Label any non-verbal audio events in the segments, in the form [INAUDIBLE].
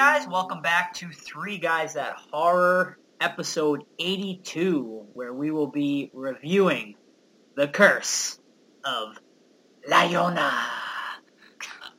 guys. Welcome back to Three Guys That Horror, episode 82, where we will be reviewing The Curse of Llorona.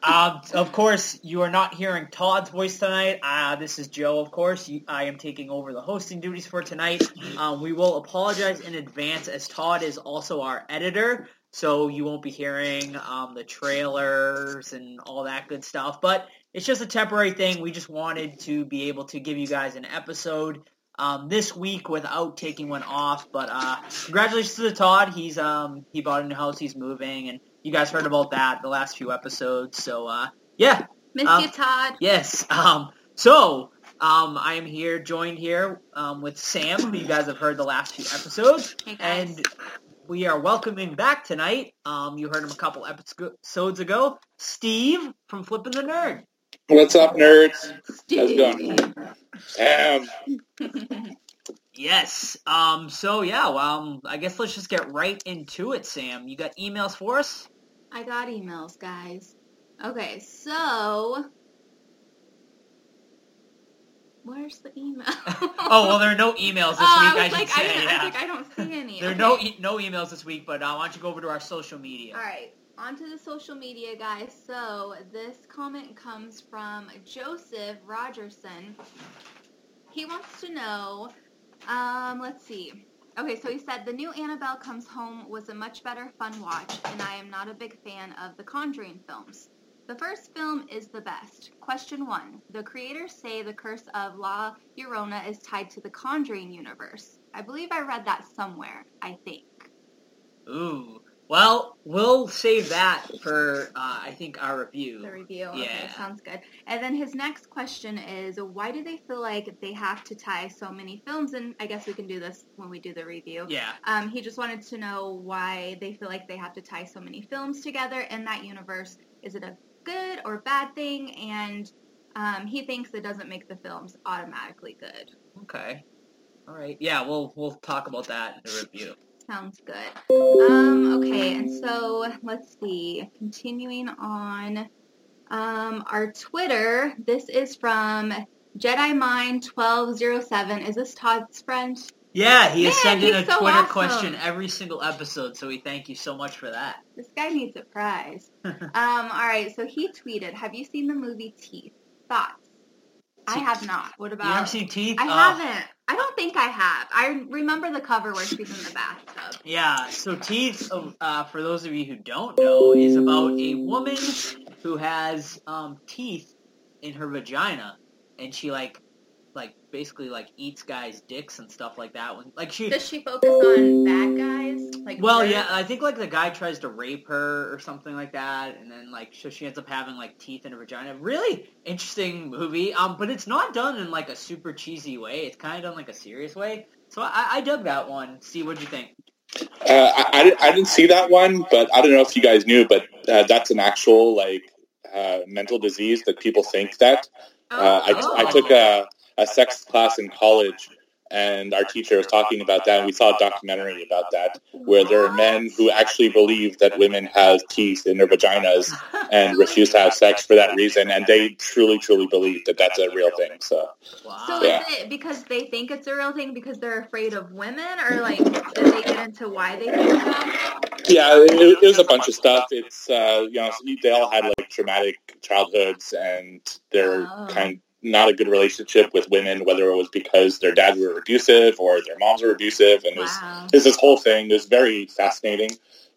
Uh, of course, you are not hearing Todd's voice tonight. Uh, this is Joe, of course. I am taking over the hosting duties for tonight. Um, we will apologize in advance as Todd is also our editor, so you won't be hearing um, the trailers and all that good stuff. But it's just a temporary thing. We just wanted to be able to give you guys an episode um, this week without taking one off. But uh, congratulations to Todd. He's um, he bought a new house. He's moving, and you guys heard about that the last few episodes. So uh, yeah, Miss Um, you, Todd. yes. Um, so um, I am here, joined here um, with Sam, who you guys have heard the last few episodes, Hey and we are welcoming back tonight. Um, you heard him a couple episodes ago, Steve from Flipping the Nerd. What's up, nerds? How's it going? Um, [LAUGHS] Yes. Um. So yeah. Well, um, I guess let's just get right into it, Sam. You got emails for us? I got emails, guys. Okay, so where's the email? [LAUGHS] oh well, there are no emails this [LAUGHS] oh, week. I I, like, should I, say. didn't- I yeah. was like, I don't see any. there are no e- no emails this week, but uh, why don't you go over to our social media? All right, on to the social media, guys. So this comment comes from Joseph Rogerson. He wants to know, um, let's see. Okay, so he said the new Annabelle Comes Home was a much better fun watch, and I am not a big fan of the Conjuring films. The first film is the best. Question one: The creators say the curse of La Llorona is tied to the Conjuring universe. I believe I read that somewhere. I think. Ooh. Well, we'll save that for uh, I think our review. The review. Okay, Yeah. sounds good. And then his next question is why do they feel like they have to tie so many films? And I guess we can do this when we do the review. Yeah. Um, he just wanted to know why they feel like they have to tie so many films together in that universe. Is it a good or bad thing? And um, he thinks it doesn't make the films automatically good. Okay. All right. Yeah. We'll we'll talk about that in the review. Sounds good. Um, okay, and so let's see. Continuing on um, our Twitter, this is from Jedi Mind twelve zero seven. Is this Todd's friend? Yeah, he has Man, sent in a so Twitter awesome. question every single episode, so we thank you so much for that. This guy needs a prize. [LAUGHS] um, all right, so he tweeted, "Have you seen the movie Teeth? Thoughts? I have not. What about? you ever seen Teeth? I Oh, haven't. I think I have. I remember the cover where she's in the bathtub. Yeah, so Teeth, uh, for those of you who don't know, is about a woman who has um, teeth in her vagina, and she like, like basically like eats guys' dicks and stuff like that. When like she, Does she focus on bad guys? Like well, nerds? yeah, I think like the guy tries to rape her or something like that, and then like so she ends up having like teeth in her vagina. Really interesting movie, um, but it's not done in like a super cheesy way. It's kind of done like a serious way. So I, I dug that one. See, what'd you think? uh, I, I, didn't- I didn't see that one, but I don't know if you guys knew, but uh, that's an actual like uh, mental disease that people think that. Uh, I, Oh. I took a, a sex class in college, and our teacher was talking about that, and we saw a documentary about that, where there are men who actually believe that women have teeth in their vaginas and refuse to have sex for that reason, and they truly, truly believe that that's a real thing. So, wow. So Yeah. is it because they think it's a real thing because they're afraid of women, or like did they get into why they think that? yeah, it, it was a bunch of stuff. It's uh, you know they all had like traumatic childhoods, and they're Oh. kind not a good relationship with women, whether it was because their dads were abusive or their moms were abusive, and it was Wow, it's this whole thing. It was very fascinating.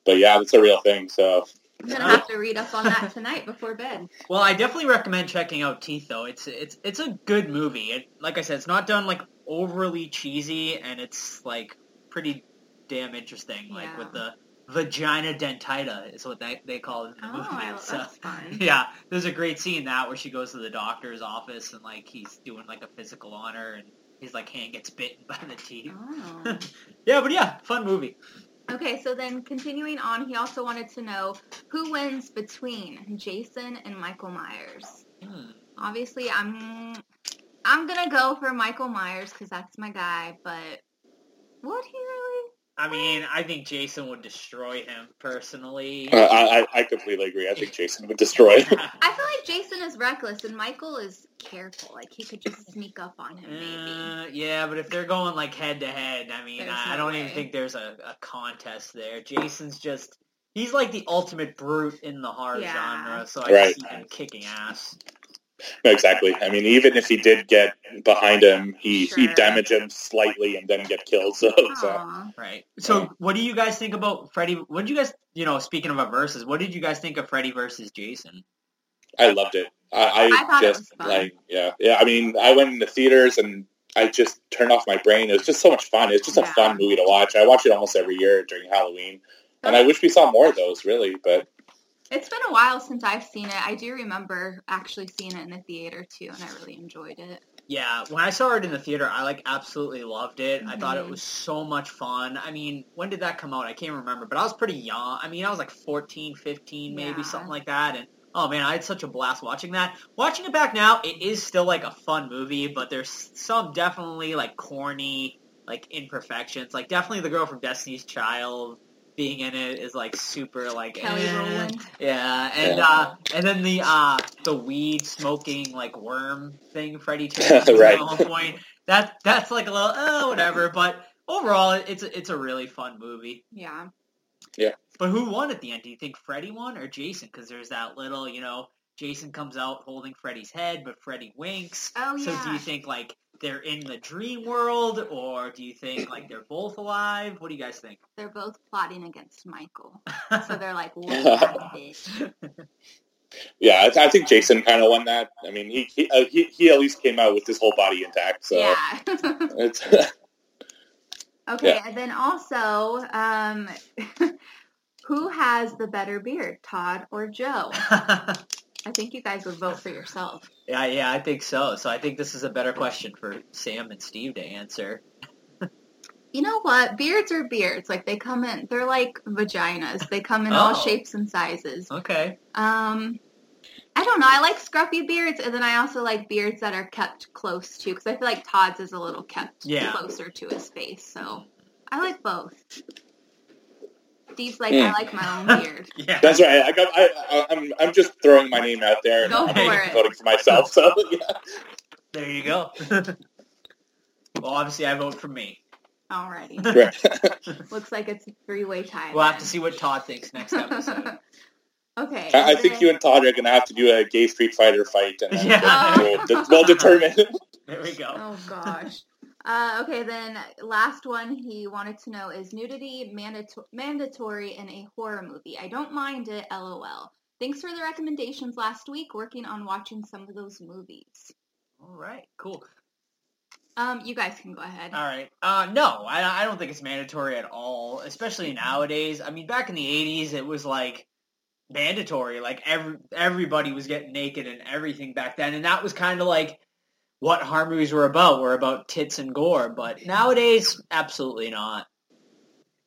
But yeah, it's a real thing. So I'm gonna have to read up on that tonight before bed. Well, I definitely recommend checking out Teeth though. It's it's it's a good movie. It, like I said, it's not done like overly cheesy, and it's like pretty damn interesting. Like Yeah. with the vagina dentata is what they they call it in the Oh, movie. [LAUGHS] So, that's [LAUGHS] fun. yeah, there's a great scene that where she goes to the doctor's office and like he's doing like a physical on her, and his like hand gets bitten [LAUGHS] by the teeth. Oh. Yeah, but yeah, fun movie. Okay, so then continuing on, he also wanted to know who wins between Jason and Michael Myers. Hmm. Obviously, I'm I'm gonna go for Michael Myers because that's my guy. But would he really? I mean, I think Jason would destroy him personally. uh, I, I I completely agree. I think Jason would destroy. him. [LAUGHS] I feel like like Jason is reckless and Michael is careful. Like he could just sneak up on him, maybe. Uh, yeah, but if they're going like head to head, I mean, There's I, I don't even think there's a, a contest there. Jason's just. He's like the ultimate brute in the horror Yeah. genre, so I Right. see him kicking ass. No, exactly. I mean, even if he did get behind him, he Sure. he'd damage him slightly and then get killed. [LAUGHS] So, so Right. So, what do you guys think about Freddy? What did you guys, you know, speaking of a versus, what did you guys think of Freddy versus Jason? I loved it. I, I, I thought it just was fun. like yeah, yeah. I mean, I went into theaters and I just turned off my brain. It was just so much fun. It's just a fun movie to watch. I watch it almost every year during Halloween, and I wish we saw more of those. Really, but It's been a while since I've seen it. I do remember actually seeing it in the theater too, and I really enjoyed it. Yeah, when I saw it in the theater, I like absolutely loved it. I thought it Mhm. was so much fun. I mean, when did that come out? I can't remember, but I was pretty young. I mean, I was like 14, 15, maybe Yeah. something like that. And oh man, I had such a blast watching that. Watching it back now, it is still like a fun movie, but there's some definitely like corny like imperfections. Like definitely the girl from Destiny's Child being in it is like super like Kelly eh. Rowland. Yeah, and Yeah. uh and then the uh the weed smoking like worm thing Freddy [LAUGHS] takes Right. at one point. That that's like a little oh whatever, but overall it's a, it's a really fun movie. Yeah. Yeah. But who won at the end? Do you think Freddy won or Jason? Because there's that little you know Jason comes out holding Freddy's head, but Freddy winks. Oh yeah. So do you think like they're in the dream world, or do you think like they're both alive? What do you guys think? They're both plotting against Michael, so [LAUGHS] they're like, "Look [LAUGHS] at yeah, I, I think Jason kind of won that. I mean, he he, uh, he he at least came out with his whole body intact. So Yeah. [LAUGHS] it's okay, Yeah. and then also, um, who has the better beard, Todd or Joe? I think you guys would vote for yourself. Yeah, yeah, I think so. So I think this is a better question for Sam and Steve to answer. You know what? Beards are beards. Like they come in, they're like vaginas. They come in all Oh. shapes and sizes. Okay. Um, I don't know. I like scruffy beards, and then I also like beards that are kept close too, because I feel like Todd's is a little kept Yeah. closer to his face. So I like both. Steve's like, Hmm. I like my own beard. [LAUGHS] Yeah. that's right. I got I, I I'm I'm just throwing my name out there and Go I'm for it. voting for myself. So [LAUGHS] yeah. There you go. [LAUGHS] well, obviously, I vote for me. Alrighty. Right. Looks like it's a three-way tie. We'll have to see what Todd thinks next episode. okay. I, I think you and Todd are gonna have to do a gay Street Fighter fight, and then Yeah. we'll, de- we'll determine. there we go. Oh gosh. Uh, okay, then last one he wanted to know is nudity mandato- mandatory in a horror movie? I don't mind it, lol. Thanks for the recommendations last week. Working on watching some of those movies. All right, cool. Um, you guys can go ahead. All right. Uh, no, I, I don't think it's mandatory at all, especially nowadays. I mean, back in the 80s, it was like mandatory. Like every everybody was getting naked and everything back then, and that was kind of like what horror movies were about. Were about tits and gore. But nowadays, absolutely not.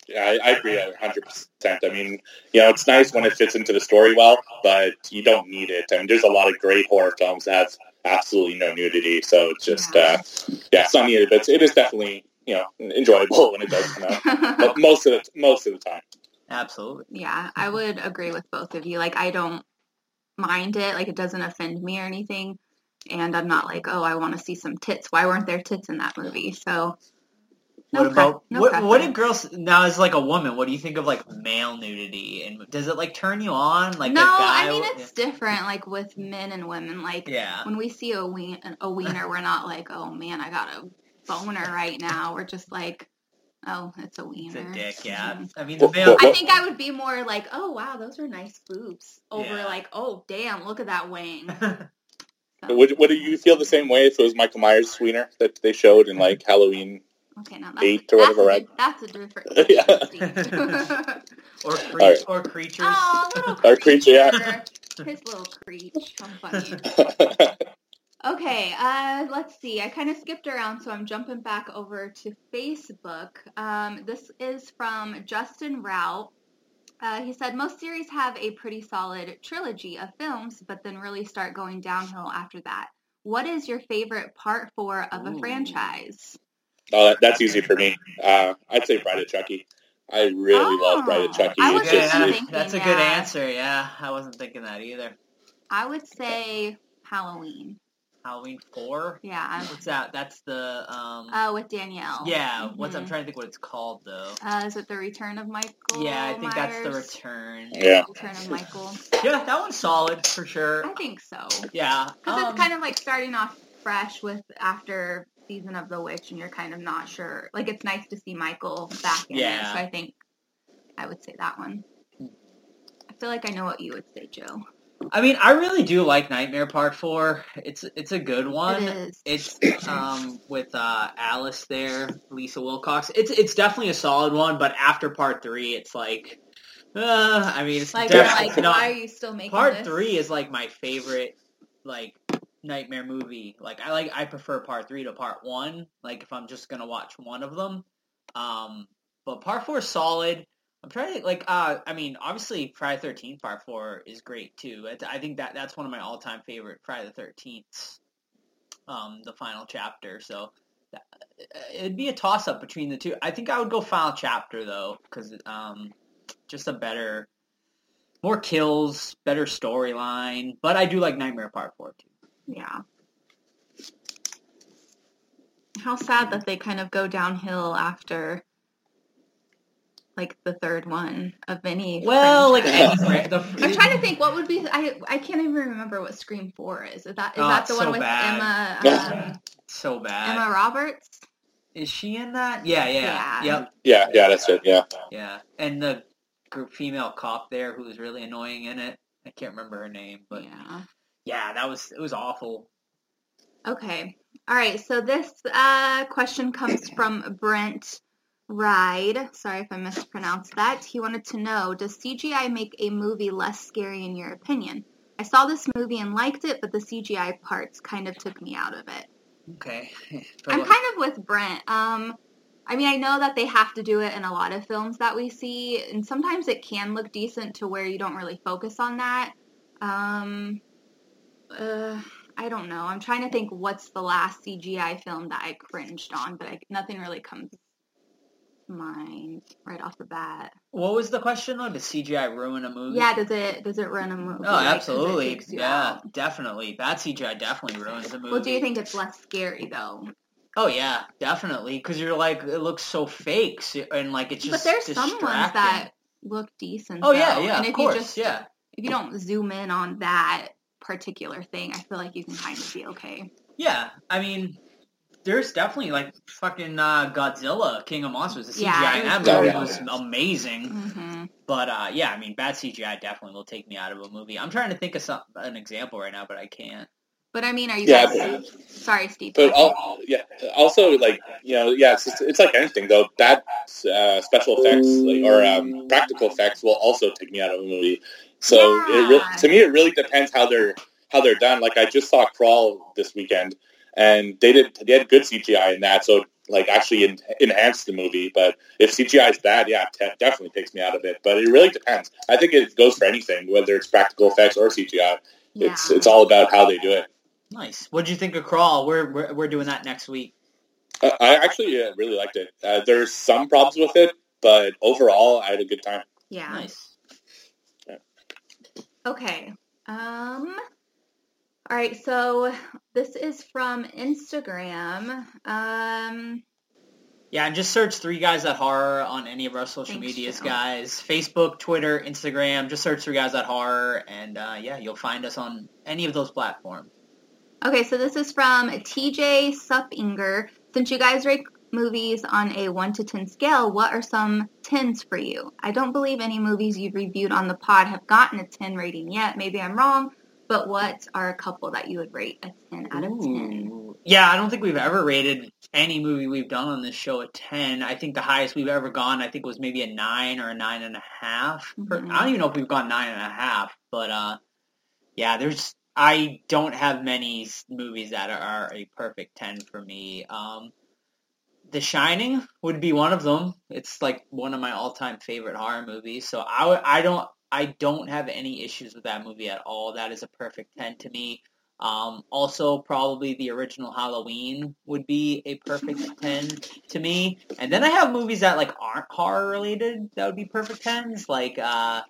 Yeah, I, I agree hundred percent. I mean, you know, it's nice when it fits into the story well, but you don't need it. I mean, there's a lot of great horror films that have absolutely no nudity, so it's just Yeah. uh, yeah, it's not needed, but it's, it is definitely you know enjoyable when it does come out. [LAUGHS] But most of the most of the time, Absolutely. yeah, I would agree with both of you. Like, I don't mind it. Like, it doesn't offend me or anything. And I'm not like, oh, I want to see some tits. Why weren't there tits in that movie? So, no what about pre- no what? What did girls now as like a woman? What do you think of like male nudity? And does it like turn you on? Like no, guy? I mean it's different. Like with men and women, like yeah. when we see a ween a wiener, we're not like, oh man, I got a boner right now. We're just like, oh, it's a wiener. It's a dick, yeah. Mhm. I mean, the male. I think I would be more like, oh wow, those are nice boobs. Over Yeah. like, oh damn, look at that wang. [LAUGHS] So, would would you feel the same way if it was Michael Myers' wiener that they showed in like Halloween? okay, now that's, eight or that's whatever, a, right? That's a different. [LAUGHS] Yeah. [LAUGHS] [LAUGHS] Or creatures, Alright. or creatures. oh, little Or creature, yeah. His little creech. How funny. Okay, uh, let's see. I kind of skipped around, so I'm jumping back over to Facebook. Um, this is from Justin Rout. Uh, he said most series have a pretty solid trilogy of films, but then really start going downhill after that. What is your favorite part four of a Ooh. franchise? oh, that, that's easy for me. Uh, I'd say Bride of Chucky. I really love Bride of Oh, Chucky. I was It's just just- thinking, that's a yeah. good answer. Yeah, I wasn't thinking that either. I would say Halloween. Halloween four. Yeah, I'm, What's that? That's the um. uh, with Danielle. yeah. What's I'm Mhm. trying to think what it's called though. Uh, is it the Return of Michael? Yeah, I think that's the return. Yeah. Return of Michael. Yeah, that one's solid for sure. I think so. Yeah. Because um, it's kind of like starting off fresh with after season of the witch, and you're kind of not sure. Like it's nice to see Michael back in it. Yeah. So I think I would say that one. I feel like I know what you would say, Joe. I mean, I really do like Nightmare Part Four. It's it's a good one. It is. It's um with uh Alice there, Lisa Wilcox. It's it's definitely a solid one, but after Part Three, it's like, uh, I mean, it's Like, definitely like not. why are you still making Part this? Three is like my favorite like nightmare movie. Like I like I prefer Part Three to Part One. Like if I'm just gonna watch one of them, um, but Part Four is solid. I'm trying to like uh I mean obviously Friday Thirteenth Part Four is great too. It, I think that that's one of my all time favorite Friday the Thirteenth. Um, the final chapter. So that, it'd be a toss up between the two. I think I would go final chapter though because um just a better more kills, better storyline. But I do like Nightmare Part Four too. Yeah. How sad that they kind of go downhill after like the third one of any. Well, like any, the, [LAUGHS] I'm trying to think what would be. I I can't even remember what Scream Four is. Is that is Oh, that the it's one with bad. Emma um, so bad. Emma Roberts? Is she in that? Yeah, yeah, Yeah. yep, Yeah, yeah, that's it. Yeah. yeah. And the group female cop there who was really annoying in it. I can't remember her name, but yeah. yeah, that was it was awful. Okay. All right. So this uh, question comes from Brent Ride. Sorry if I mispronounced that. He wanted to know Does CGI make a movie less scary in your opinion? I saw this movie and liked it, but the CGI parts kind of took me out of it. Okay. [LAUGHS] I'm kind of with Brent. Um, I mean, I know that they have to do it in a lot of films that we see, and sometimes it can look decent to where you don't really focus on that. Um, uh, I don't know. I'm trying to think what's the last CGI film that I cringed on, but I, nothing really comes mind right off the bat. What was the question though? Does CGI ruin a movie? Yeah, does it does it run a oh, movie? Oh, like, absolutely. Yeah, out? definitely. Bad CGI definitely ruins a movie. Well, do you think it's less scary though? Oh yeah, definitely. Because you're like, it looks so fake, and like it's just. But there's some ones that look decent. Oh yeah, though. yeah, And of if course, you just yeah. if you don't zoom in on that particular thing, I feel like you can kind of be okay. Yeah, I mean, there's definitely like fucking uh, Godzilla, King of Monsters. The CGI Yeah, in that was movie good. was amazing. hmm But uh, yeah, I mean, bad CGI definitely will take me out of a movie. I'm trying to think of some, an example right now, but I can't. But I mean, are you Yeah, guys? Sorry, Steve. But al- yeah, also like you know, yeah, it's, just, it's like anything though. Bad uh, special effects like, or um, practical effects will also take me out of a movie. So it re- to me, it really depends how they're how they're done. Like I just saw Crawl this weekend, and they did they had good CGI in that, so like actually en- enhanced the movie. But if CGI is bad, yeah, it definitely takes me out of it. But it really depends. I think it goes for anything, whether it's practical effects or CGI. yeah. It's it's all about how they do it. Nice. What would you think of Crawl? We're, we're we're doing that next week. Uh, I actually uh, really liked it. Uh, there's some problems with it, but overall, I had a good time. yeah. Nice. Okay. Um. All right. So this is from Instagram. Um. Yeah, and just search Three Guys At Horror on any of our social medias, guys. Facebook, Twitter, Instagram. Just search Three Guys At Horror, and uh, yeah, you'll find us on any of those platforms. Okay, so this is from TJ Supinger. Since you guys rate movies on a 1 to 10 scale, what are some 10s for you? I don't believe any movies you've reviewed on the pod have gotten a 10 rating yet. Maybe I'm wrong, but what are a couple that you would rate a 10 out of 10? Yeah, I don't think we've ever rated any movie we've done on this show a 10. I think the highest we've ever gone, I think, was maybe a 9 or a 9.5. Per- Mhm. I don't even know if we've gone 9.5, but uh, yeah, there's. I don't have many movies that are a perfect 10 for me. Um, the Shining would be one of them. It's like one of my all-time favorite horror movies. So I, I don't I don't have any issues with that movie at all. That is a perfect 10 to me. Um, also, probably the original Halloween would be a perfect [LAUGHS] 10 to me. And then I have movies that like aren't horror related that would be perfect 10s, like uh,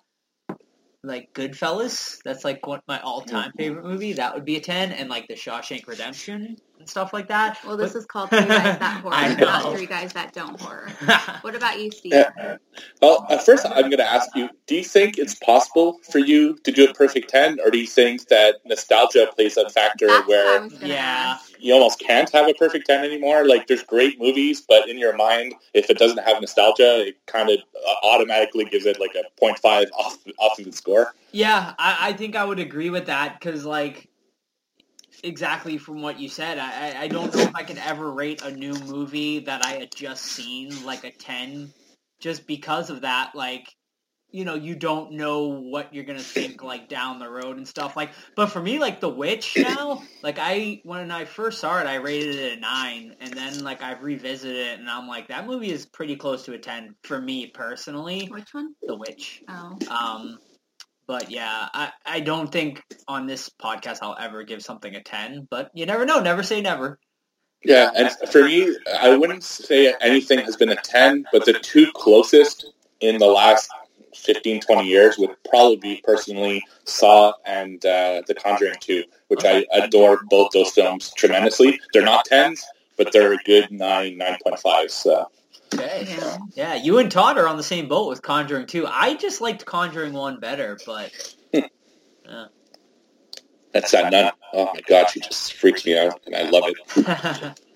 like Goodfellas. That's like one my all time favorite movie. That would be a ten, and like The Shawshank Redemption and stuff like that. Well, this is called Three Guys That [LAUGHS] Horror, I not. Three Guys That Don't Horror. [LAUGHS] What about you, Steve? Yeah. Well, at first, I'm going to ask you: Do you think it's possible for you to do a perfect ten, or do you think that nostalgia plays a factor That's where Yeah. ask. you almost can't have a perfect ten anymore? Like, there's great movies, but in your mind, if it doesn't have nostalgia, it kind of uh, automatically gives it like a 0.5 off off of the score. Yeah, I, I think I would agree with that because, like, exactly from what you said, I, I- don't know if I could ever rate a new movie that I had just seen like a 10 just because of that. Like, you know, you don't know what you're going to think, like, down the road and stuff. Like, but for me, like, The Witch now, like, I, when I first saw it, I rated it a 9, and then, like, I've revisited it, and I'm like, that movie is pretty close to a 10 for me personally. Which one? The Witch. Oh. Um, but yeah, I, I don't think on this podcast I'll ever give something a 10, but you never know. Never say never. Yeah, and for me, I wouldn't say anything has been a 10, but the two closest in the last 15, 20 years would probably be personally Saw and uh, The Conjuring 2, which I adore both those films tremendously. They're not 10s, but they're a good 9, 9.5. So. Okay. Yeah. Yeah, you and Todd are on the same boat with Conjuring 2. I just liked Conjuring 1 better, but [LAUGHS] That's that nun. Oh my god, she just freaks me out, and I love it. [LAUGHS]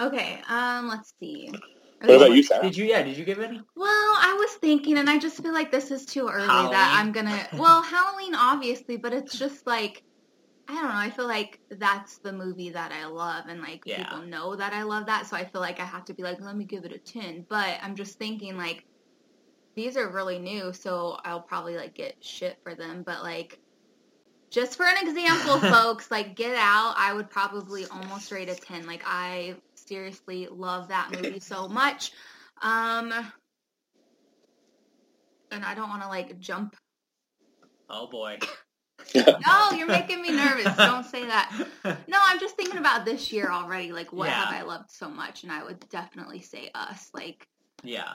Okay, um, let's see. What about you, Sarah? did you, yeah, did you give any? Well, I was thinking, and I just feel like this is too early that I'm gonna. Well, Halloween, obviously, but it's just like I don't know. I feel like that's the movie that I love, and like Yeah. people know that I love that, so I feel like I have to be like, let me give it a ten. But I'm just thinking like these are really new, so I'll probably like get shit for them. But like, just for an example, [LAUGHS] folks, like Get Out, I would probably almost rate a ten. Like I seriously love that movie so [LAUGHS] much. Um, and I don't want to like jump. Oh boy. [LAUGHS] No, you're making me nervous. Don't say that. No, I'm just thinking about this year already. Like, what Yeah. have I loved so much? And I would definitely say Us. Like, yeah.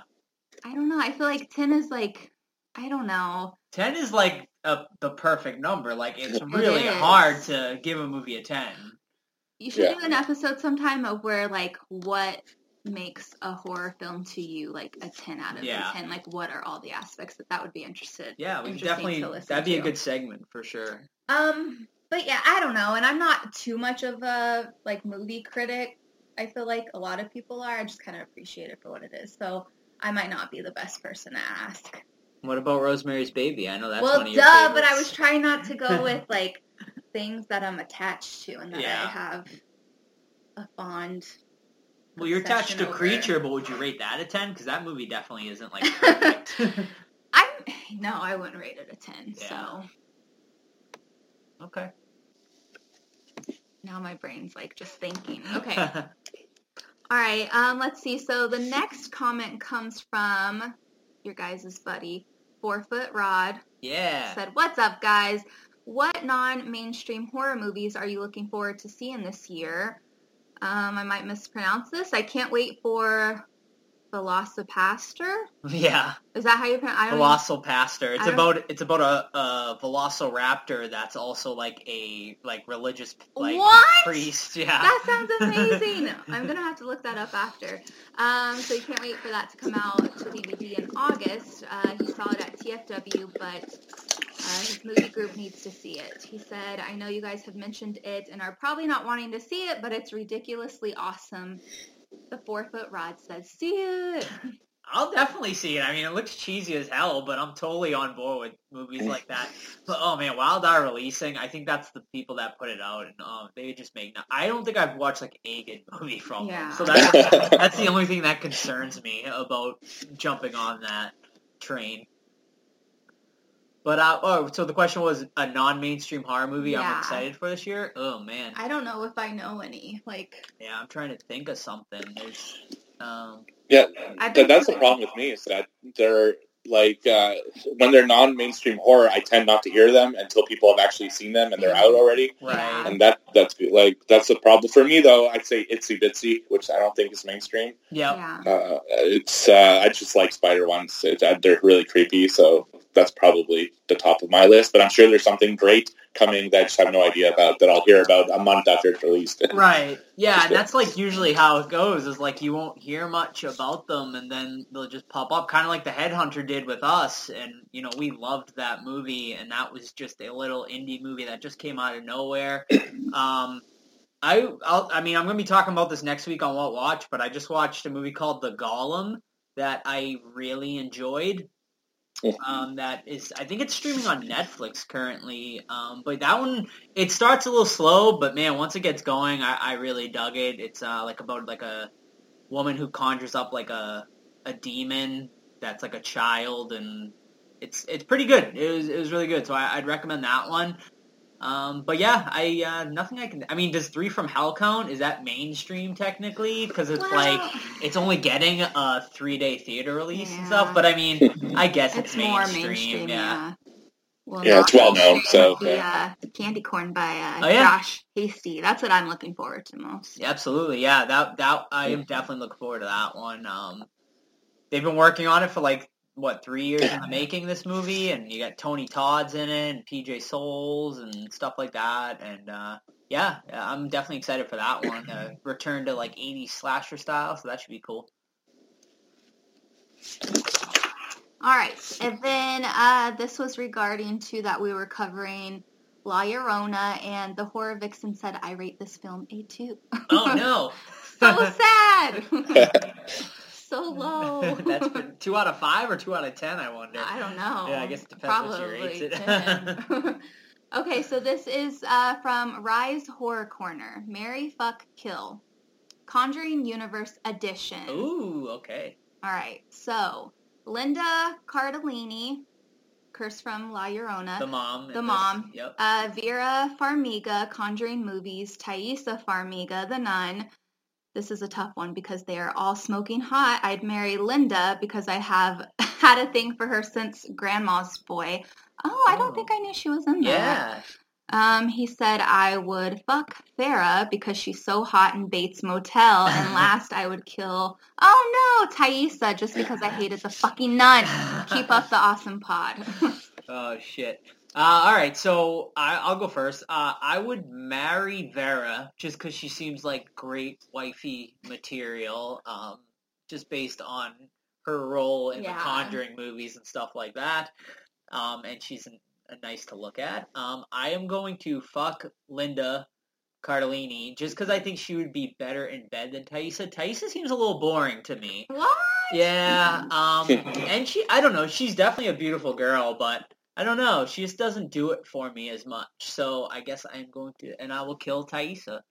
I don't know. I feel like ten is like, I don't know. 10 is like a, the perfect number. Like, it's really is. hard to give a movie a 10. You should Yeah. do an episode sometime of where like what makes a horror film to you like a 10 out of Yeah. 10 like what are all the aspects that that would be interested Yeah, we definitely, to that'd be a good segment for sure. Um, but yeah, I don't know, and I'm not too much of a like movie critic. I feel like a lot of people are. I just kind of appreciate it for what it is. So I might not be the best person to ask. What about Rosemary's Baby? I know that's well, one of duh, your but I was trying not to go with [LAUGHS] like things that I'm attached to and that Yeah. I have a fond. Well, you're attached to over. Creature, but would you rate that a 10? Because that movie definitely isn't, like, perfect. [LAUGHS] I'm no, I wouldn't rate it a ten. Yeah. So okay. now my brain's like just thinking. [LAUGHS] Okay. All right, um, let's see. So the next comment comes from your guys' buddy, Four Foot Rod. yeah. Said, "What's up, guys? What non-mainstream horror movies are you looking forward to seeing this year? Um, I might mispronounce this. I can't wait for Velocipastor. Yeah. Is that how you pronounce? it? Velocipastor. It's about it's about a, a velociraptor that's also like a like religious like What? priest. Yeah. That sounds amazing. [LAUGHS] I'm gonna have to look that up after. Um, so you can't wait for that to come out to DVD in August. Uh, he saw it at TFW, but uh, his movie group needs to see it. He said, "I know you guys have mentioned it and are probably not wanting to see it, but it's ridiculously awesome." The four foot rod says, "See it." I'll definitely see it. I mean, it looks cheesy as hell, but I'm totally on board with movies like that. But oh man, Wild Eye releasing, I think that's the people that put it out, and um, they just make. No- I don't think I've watched like a good movie from Yeah. them, so that's that's the only thing that concerns me about jumping on that train. But uh, oh, so the question was a non-mainstream horror movie I'm excited for this year. Oh man, I don't know if I know any. Like, yeah, I'm trying to think of something. There's, um, Yeah, I've that, been that's the problem with me is that there like uh, when they're non-mainstream horror, I tend not to hear them until people have actually seen them and they're out already. Right. And that that's like that's the problem for me though. I'd say Itsy Bitsy, which I don't think is mainstream. Yep. Yeah. Uh, it's uh, I just like spider ones. It, uh, they're really creepy, so that's probably the top of my list. But I'm sure there's something great coming that I just have no idea about that I'll hear about a month after it's released. [LAUGHS] Right. Yeah, and that's like usually how it goes. Is like you won't hear much about them, and then they'll just pop up, kind of like the Headhunter did with us. And you know, we loved that movie, and that was just a little indie movie that just came out of nowhere. [COUGHS] Um, I, I'll, I mean, I'm gonna be talking about this next week on What Watch, but I just watched a movie called The Golem that I really enjoyed. Um, that is, I think it's streaming on Netflix currently. Um, but that one, it starts a little slow, but man, once it gets going, I, I really dug it. It's uh, like about like a woman who conjures up like a a demon that's like a child, and it's it's pretty good. It was it was really good, so I, I'd recommend that one. Um, but yeah, I uh, nothing I can. I mean, does Three from Hell count? Is that mainstream technically? Because it's Well, like it's only getting a three day theater release and stuff. But I mean, I guess it's, it's more mainstream. mainstream. yeah. Yeah. Well, Yeah, it's well known, so, The uh, Candy Corn by uh, Oh, yeah? Josh Hasty. That's what I'm looking forward to most. Yeah, absolutely. Yeah, that that I am definitely looking forward to that one. Um, they've been working on it for like what three years in the making. This movie, and you got Tony Todd's in it, and PJ Soles, and stuff like that. And uh, yeah, I'm definitely excited for that one. Uh, return to like 80s slasher style, so that should be cool. All right, and then uh, this was regarding to that we were covering La Llorona, and the horror vixen said, "I rate this film a two. Oh no, [LAUGHS] so sad, [LAUGHS] so low. [LAUGHS] that's two out of five or two out of ten. I wonder. I don't know. Yeah, I guess it depends what Probably rates it. 10. [LAUGHS] okay, so this is uh, from Rise Horror Corner. Marry Fuck Kill. Conjuring Universe Edition. Ooh, okay. All right, so Linda Cardellini, Curse from La Llorona. The mom. The this. mom. Yep. Uh, Vera Farmiga, Conjuring Movies, Taissa Farmiga, The Nun. This is a tough one because they are all smoking hot. I'd marry Linda because I have [LAUGHS] had a thing for her since Grandma's Boy. Oh, I don't Oh. think I knew she was in there. Yeah. Um, he said I would fuck Farah because she's so hot in Bates Motel, [LAUGHS] and last I would kill. Oh no, Taissa, just because I hated the fucking nun. Keep up the [LAUGHS] awesome pod. Oh shit. Uh, all right, so I, I'll go first. Uh, I would marry Vera just because she seems like great wifey material, um, just based on her role in Yeah. the Conjuring movies and stuff like that. Um, and she's an, a nice to look at. Um, I am going to fuck Linda Cardellini just because I think she would be better in bed than Taissa. Taissa seems a little boring to me. what? Yeah, um, and she, I don't know, she's definitely a beautiful girl, but I don't know, she just doesn't do it for me as much. So I guess I'm going to, and I will kill Taissa.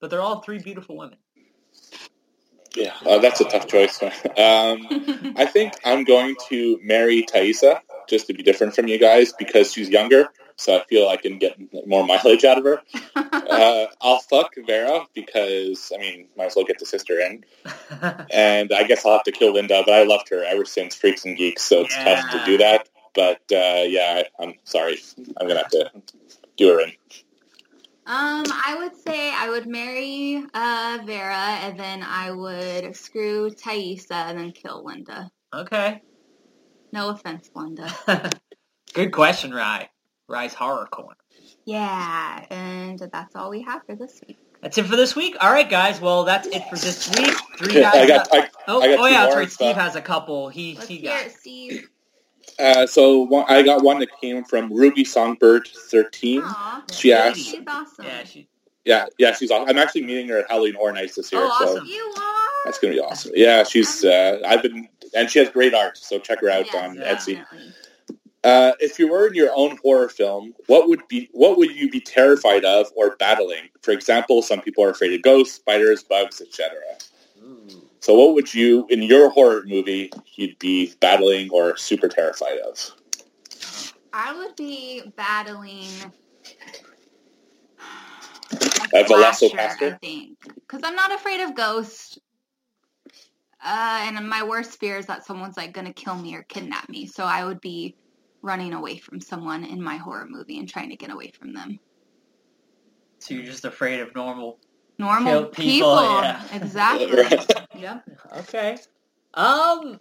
But they're all three beautiful women. Yeah, uh, that's a tough choice. [LAUGHS] um, I think I'm going to marry Taissa just to be different from you guys because she's younger, so I feel I can get more mileage out of her. [LAUGHS] Uh, I'll fuck Vera because I mean, might as well get the sister in, and I guess I'll have to kill Linda. But I loved her ever since Freaks and Geeks, so it's tough to do that. But uh, yeah, I, I'm sorry, I'm gonna have to do her in. Um, I would say I would marry uh, Vera, and then I would screw Taissa, and then kill Linda. okay. No offense, Linda. [LAUGHS] Good question, Rye. Rye's Horror Corner. Yeah, and that's all we have for this week. That's it for this week. All right, guys. Well, that's it for this week. Three Yeah, guys. I got, I, oh, I got oh two yeah, that's more right. and Steve stuff. has a couple. He Let's he hear got. it, Steve. Uh, so one, I got one that came from Ruby Songbird 13. Aw, She asked, she's awesome. Yeah, she. yeah, yeah, she's awesome. I'm actually meeting her at Halloween Horror Nights this year, Oh, so awesome. You are. that's gonna be awesome. Yeah, she's. Uh, I've been, and she has great art, so check her out Yes, on Etsy. Uh, if you were in your own horror film, what would be what would you be terrified of or battling? For example, some people are afraid of ghosts, spiders, bugs, etc. Ooh. So, what would you in your horror movie you'd be battling or super terrified of? I would be battling. A Velocipastor? slasher, I think, because I'm not afraid of ghosts. Uh, and my worst fear is that someone's like gonna kill me or kidnap me. So I would be running away from someone in my horror movie and trying to get away from them. So you're just afraid of normal. Normal Kill people, yeah. exactly. [LAUGHS] Right. Yep. Okay. Um,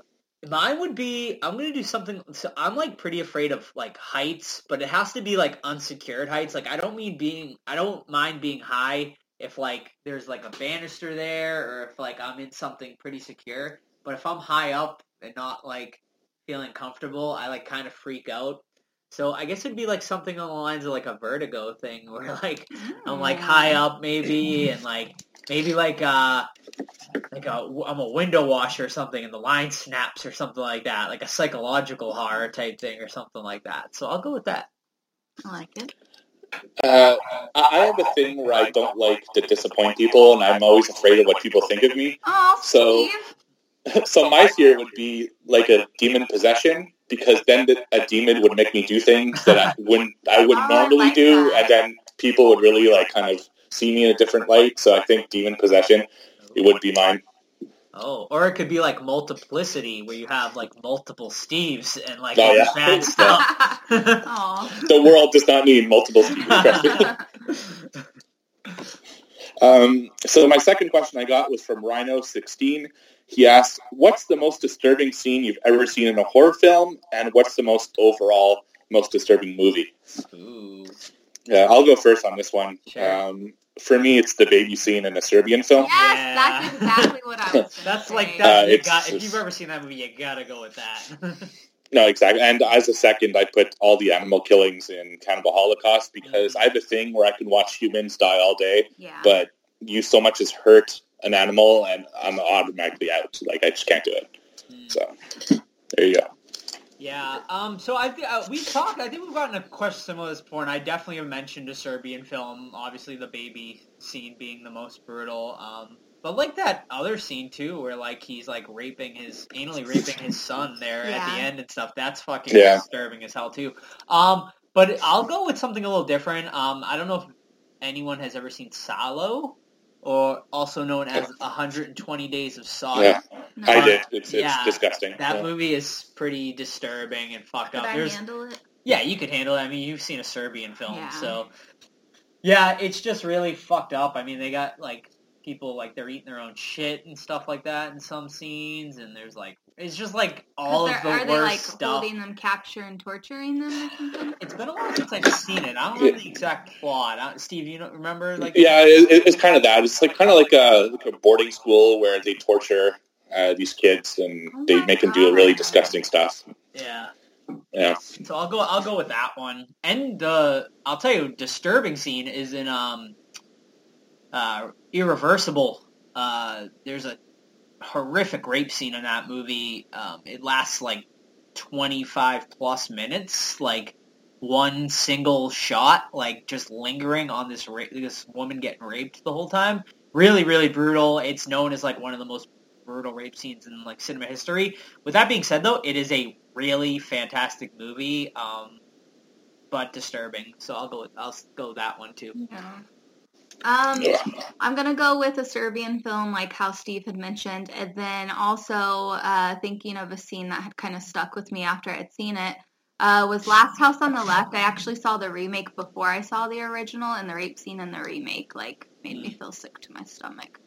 mine would be I'm gonna do something. So I'm like pretty afraid of like heights, but it has to be like unsecured heights. Like I don't mean being. I don't mind being high if like there's like a banister there or if like I'm in something pretty secure. But if I'm high up and not like feeling comfortable, I like kind of freak out. So I guess it'd be like something on the lines of like a vertigo thing [LAUGHS] where like I'm like Mm. high up maybe and like maybe like uh like a I'm a window washer or something and the line snaps or something like that like a psychological horror type thing or something like that so I'll go with that I like it. Uh, I I have a thing where I don't like to disappoint people, and I'm always afraid of what people think of me. Oh, So- Steve. [LAUGHS] so my fear would be like a demon possession, because then the, a demon would make me do things that I wouldn't I wouldn't Oh, normally like do, that. and then people would really like kind of see me in a different light. So I think demon possession it would be mine. oh or it could be like multiplicity where you have like multiple Steves and like Oh, all yeah. this bad [LAUGHS] stuff [LAUGHS] Aw. The world does not need multiple Steves. [LAUGHS] Um, so my second question I got was from Rhino16. He asked, "What's the most disturbing scene you've ever seen in a horror film, and what's the most overall most disturbing movie?" Ooh. Yeah, I'll go first on this one. Sure. Um, for me, it's the baby scene in a Serbian film. Yes, Yeah. that's [LAUGHS] exactly what I was. That's say. like that Uh, you it's got, if you've ever seen that movie you gotta go with that [LAUGHS] No, exactly. And as a second, I put all the animal killings in Cannibal Holocaust because I have a thing where I can watch humans die all day, Yeah. but you so much as hurt an animal, and I'm automatically out. Like I just can't do it. So there you go. Yeah. Um. So I th- uh, we talked. I think we've gotten a question similar to this before, and I definitely have mentioned a Serbian film. Obviously, the baby scene being the most brutal. Um. But like that other scene too, where like he's like raping his anally raping his son there at the end and stuff. That's fucking Yeah. disturbing as hell too. Um. But I'll go with something a little different. Um. I don't know if anyone has ever seen Salo, or also known as 120 Days of Sodom. Yeah. No. I did. It's, it's Yeah. disgusting. That Yeah. movie is pretty disturbing and fucked Could up. I There's handle it? yeah, you could handle it. I mean, you've seen a Serbian film, Yeah. so yeah, it's just really fucked up. I mean, they got like people like they're eating their own shit and stuff like that in some scenes, and there's like it's just like all of Are the are worst they like stuff. holding them capture and torturing them or something? It's been a while since I've seen it. I don't remember the exact plot. I, Steve, you don't remember like Yeah, it, it's kind of that. It's like kind of like a, like a boarding school where they torture uh, these kids and Oh they my make them do really disgusting stuff. yeah. Yeah. So I'll go. I'll go with that one. And the I'll tell you, disturbing scene is in um, uh, Irreversible. Uh, there's a horrific rape scene in that movie. Um, it lasts like 25 plus minutes. Like one single shot, like just lingering on this ra- this woman getting raped the whole time. Really, really brutal. It's known as like one of the most brutal rape scenes in like cinema history. With that being said, though, it is a really fantastic movie, um, but disturbing. So I'll go with I'll go with that one too. Yeah. Um, Yeah. I'm gonna go with a Serbian film, like how Steve had mentioned, and then also uh, thinking of a scene that had kind of stuck with me after I'd seen it. Uh, was Last House on the Left. I actually saw the remake before I saw the original, and the rape scene in the remake like made me feel sick to my stomach.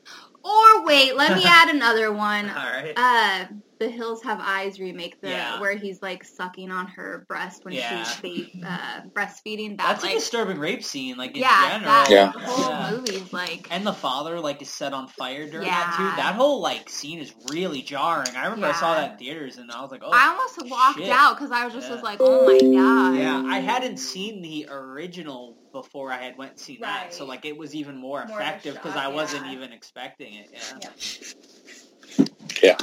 Or wait, let me [LAUGHS] add another one. All right. Uh, The Hills Have Eyes remake, the Yeah. where he's like sucking on her breast when Yeah. she's ba- uh, breastfeeding. That That's a like disturbing rape scene, like in yeah, general. that Yeah. whole Yeah. movie's like And the father like is set on fire during that too. That whole like scene is really jarring. I remember I saw that in theaters and I was like, oh. I almost walked shit. out because I was just Yeah. was like, oh my god. Yeah, I hadn't seen the original before I had went and seen that, so like it was even more More effective because shock, I wasn't even expecting it. Yeah, Yeah.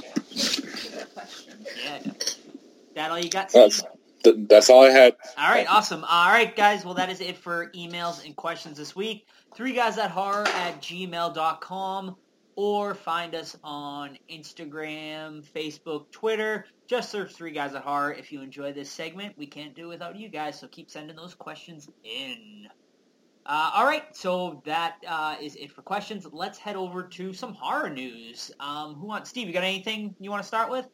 Yeah. Yeah. That all you got? Steve? That's th- that's all I had. All right, awesome. All right, guys. Well, that is it for emails and questions this week. Three guys at horror at gmail.com or find us on Instagram, Facebook, Twitter. Just search Three Guys at Horror. If you enjoy this segment, we can't do it without you guys, so keep sending those questions in. Uh, all right, so that uh, is it for questions. Let's head over to some horror news. Um, who wants? Steve, you got anything you want to start with?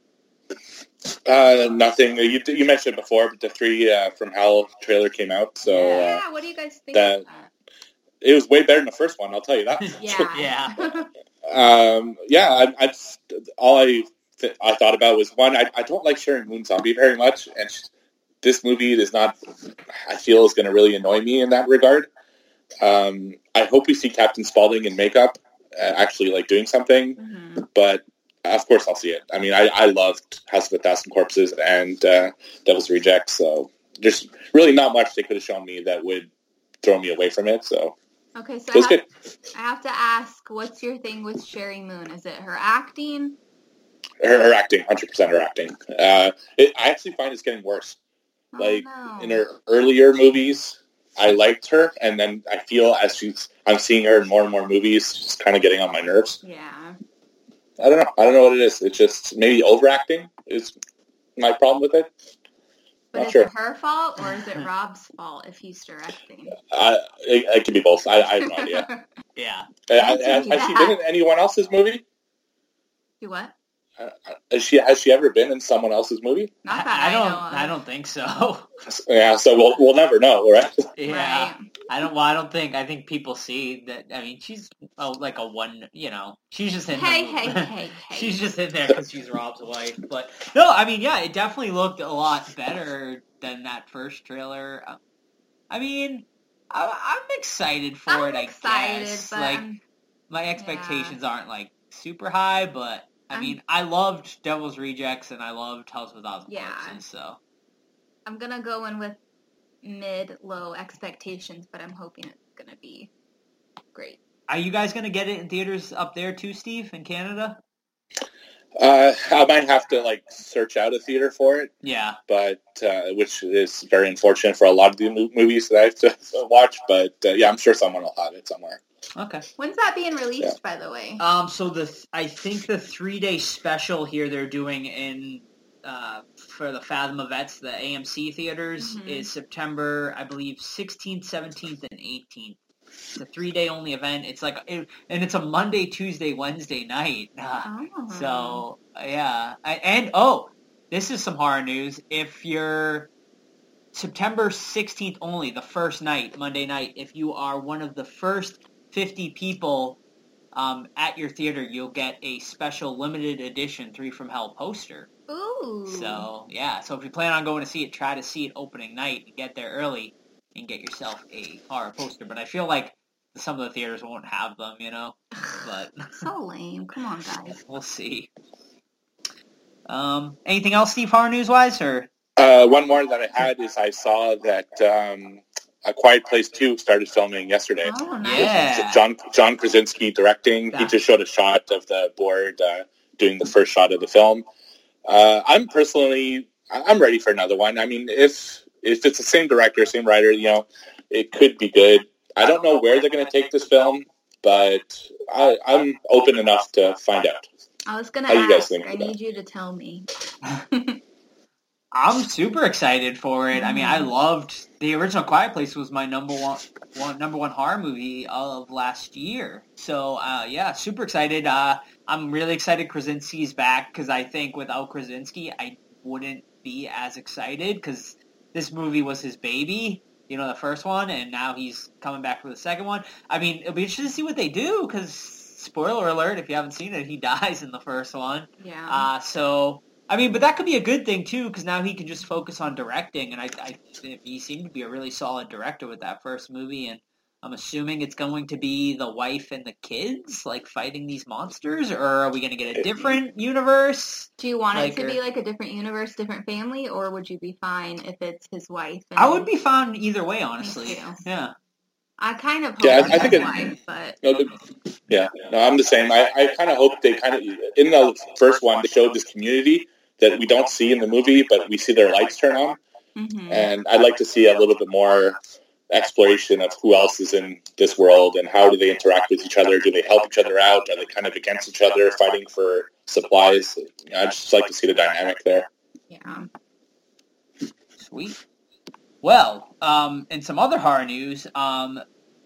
Uh, nothing. You, you mentioned it before, but the three uh, from Hell trailer came out, so uh, yeah, what do you guys think that- of that? it was way better than the first one. I'll tell you that. [LAUGHS] Yeah. Yeah. [LAUGHS] Um, yeah, I, I just, all I th- I thought about was one. I, I don't like Sheri Moon Zombie very much, and sh- this movie is not. I feel is going to really annoy me in that regard. Um, I hope we see Captain Spaulding in makeup, uh, actually like doing something. Mhm. But of course, I'll see it. I mean, I, I loved House of a Thousand Corpses and uh, Devil's Rejects, so there's really not much they could have shown me that would throw me away from it. So Okay, so I have, good. I have to ask, what's your thing with Sheri Moon? Is it her acting? Her, her acting, hundred percent her acting. Uh, it, I actually find it's getting worse. Oh, Like, no. in her earlier movies, I liked her, and then I feel as she's, I'm seeing her in more and more movies, she's kind of getting on my nerves. Yeah. I don't know. I don't know what it is. It's just maybe overacting is my problem with it. But Not is sure. it her fault or is it Rob's fault if he's directing? Uh, it, it could be both. I, I have no idea. [LAUGHS] Yeah. Uh, Don't has, tell she been in anyone else's movie? Do what? Uh, has she has she ever been in someone else's movie? Not I, that I I, don't. know. I don't think so. Yeah, so we'll we'll never know, right? [LAUGHS] yeah. Right. I don't. Well, I don't think. I think people see that. I mean, she's oh, like a one. You know, she's just in. Hey, the, hey, [LAUGHS] hey, hey. she's just in there because she's Rob's wife. But no, I mean, yeah, it definitely looked a lot better than that first trailer. Uh, I mean, I, I'm excited for I'm it. I excited, guess. but like I'm- my expectations aren't like super high, but I I'm- mean, I loved Devil's Rejects and I loved House of a Thousand Yeah. Corpses. So I'm gonna go in with mid low expectations, but I'm hoping it's gonna be great. are you guys gonna get it in theaters up there too, Steve, in Canada? Uh, I might have to like search out a theater for it, Yeah. but uh, which is very unfortunate for a lot of the movies that I have [LAUGHS] to watch. But uh, yeah, I'm sure someone will have it somewhere. Okay. When's that being released, by the way? Um, so the th- I think the three day special here they're doing in uh, for the Fathom Events, the AMC theaters, Mhm. is September, I believe, 16th, 17th, and 18th. It's a three day only event. It's like, it, and it's a Monday, Tuesday, Wednesday night. [LAUGHS] oh. So yeah, and oh, this is some horror news. If you're September 16th only, the first night, Monday night, if you are one of the first 50 people um, at your theater, you'll get a special limited edition Three from Hell poster. Ooh. So yeah, so if you plan on going to see it, try to see it opening night and get there early and get yourself a horror poster. But I feel like some of the theaters won't have them, you know. But [LAUGHS] so lame. Come on, guys. [LAUGHS] We'll see. Um, anything else, Steve, horror news wise, or Uh, one more that I had is I saw that um, A Quiet Place Two started filming yesterday. Oh, nice. Yeah. John John Krasinski directing. He just showed a shot of the board uh, doing the first shot of the film. Uh, I'm personally I'm ready for another one. I mean, if if it's the same director, same writer, you know, it could be good. I don't know where they're going to take this film, but I, I'm open enough to find out. I was gonna How you guys ask. think I about need you to tell me. [LAUGHS] I'm super excited for it. I mean, I loved the original Quiet Place was my number one, one number one horror movie of last year. So uh, yeah, super excited. Uh, I'm really excited Krasinski's back because I think without Krasinski, I wouldn't be as excited because this movie was his baby. You know, the first one, and now he's coming back for the second one. I mean, it'll be interesting to see what they do because spoiler alert, if you haven't seen it, he [LAUGHS] dies in the first one. Yeah. Uh, so I mean, but that could be a good thing too, because now he can just focus on directing, and I, I he seemed to be a really solid director with that first movie, and I'm assuming it's going to be the wife and the kids like fighting these monsters, or are we going to get a different universe? Do you want like it to her- be like a different universe, different family, or would you be fine if it's his wife? And I would be fine either way, honestly. Yeah. I kind of hope Yeah, I- I think his it- wife, but No, the- yeah, no, I'm the same. I, I kind of hope they kind of in the first one they showed this community that we don't see in the movie, but we see their lights turn on, mhm. and I'd like to see a little bit more exploration of who else is in this world and how do they interact with each other? Do they help each other out? Are they kind of against each other, fighting for supplies? You know, I'd just like to see the dynamic there. yeah. Sweet. Well, um, in some other horror news, um,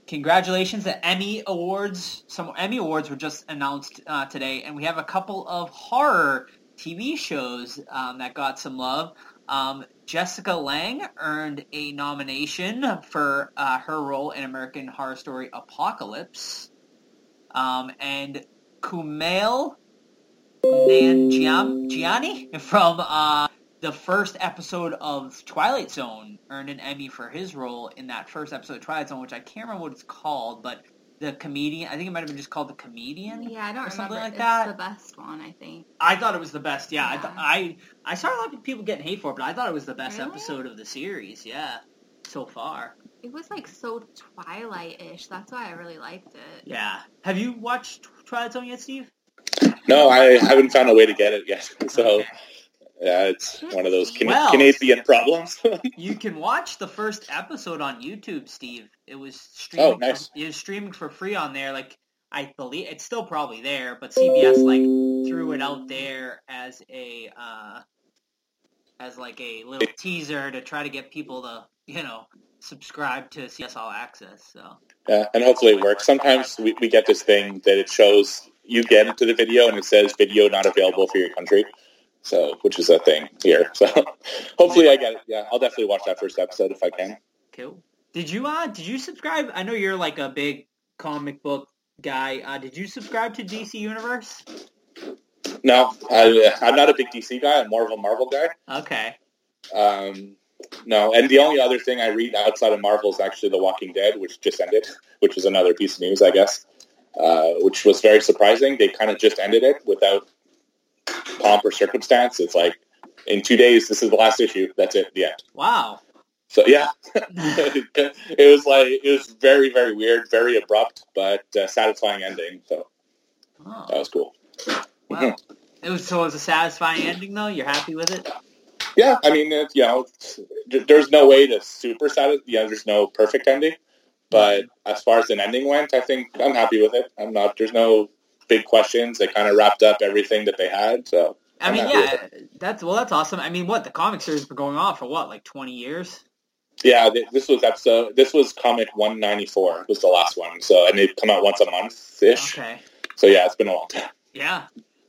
congratulations! The Emmy Awards, some Emmy Awards were just announced uh, today, and we have a couple of horror TV shows um, that got some love. Um, Jessica Lange earned a nomination for uh, her role in American Horror Story Apocalypse. Um, and Kumail Nanjiani from uh, the first episode of Twilight Zone earned an Emmy for his role in that first episode of Twilight Zone, which I can't remember what it's called, but the comedian, I think it might have been just called the comedian. Yeah, I don't or something remember. like it's that. the best one, I think. I thought it was the best. Yeah, I, th- I I saw a lot of people getting hate for it, but I thought it was the best Really? episode of the series. Yeah, so far. It was like so Twilight-ish. That's why I really liked it. Yeah. Have you watched Twilight Zone yet, Steve? No, I haven't found a way to get it yet. [LAUGHS] So Okay. Yeah, it's one of those Can- Well- Canadian problems. [LAUGHS] You can watch the first episode on YouTube, Steve. It was streamed. Oh, nice. For, it was streaming for free on there. Like I believe it's still probably there, but CBS like threw it out there as a uh, as like a little teaser to try to get people to you know subscribe to CBS All Access. So yeah, and hopefully it works. Sometimes we, we get this thing that it shows you get into the video and it says video not available for your country. So, which is a thing here. [LAUGHS] So, hopefully I get it. Yeah, I'll definitely watch that first episode if I can. cool. Did you uh did you subscribe? I know you're like a big comic book guy. Uh, did you subscribe to DC Universe? No, I, I'm not a big DC guy. I'm more of a Marvel guy. Okay. Um, no, and the only other thing I read outside of Marvel is actually The Walking Dead, which just ended, which was another piece of news, I guess, uh, which was very surprising. They kind of just ended it without pomp or circumstance. It's like, in two days, this is the last issue. That's it, the end. Wow. So, yeah, [LAUGHS] it was like, it was very, very weird, very abrupt, but uh, satisfying ending. So that Oh, was cool. wow. It was so it was a satisfying ending though. You're happy with it? Yeah, I mean, it, you know, there's no way to super satisfy. You know, there's no perfect ending, but as far as an ending went, I think I'm happy with it. I'm not. There's no big questions. They kind of wrapped up everything that they had. So I I'm mean, yeah, that's well, that's awesome. I mean, what the comic series has been going on for what, like 20 years? yeah, this was episode. This was comic 194 was the last one. So and they come out once a month ish. Okay. So yeah, it's been a long time. Yeah.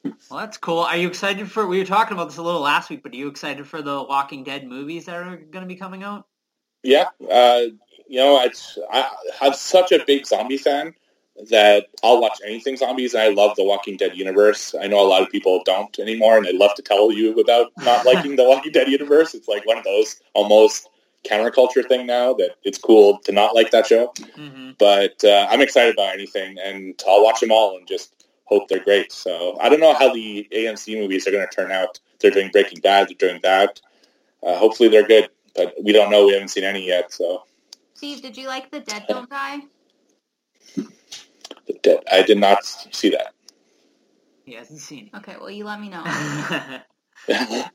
Well, that's cool. Are you excited for? We were talking about this a little last week, but are you excited for the Walking Dead movies that are going to be coming out? Yeah, uh, you know, it's, I, I'm such a big zombie fan that I'll watch anything zombies, and I love the Walking Dead universe. I know a lot of people don't anymore, and they love to tell you about not [LAUGHS] liking the Walking Dead universe. It's like one of those almost counterculture thing now that it's cool to not like that show. hmm But uh, I'm excited about anything, and I'll watch them all and just hope they're great. So I don't know how the AMC movies are going to turn out. They're doing Breaking Bad, they're doing that. Uh, hopefully they're good, but we don't know. We haven't seen any yet, so Steve, did you like the Dead Don't Die? I did not see that. He hasn't seen it. Okay, well you let me know. [LAUGHS] [LAUGHS] uh,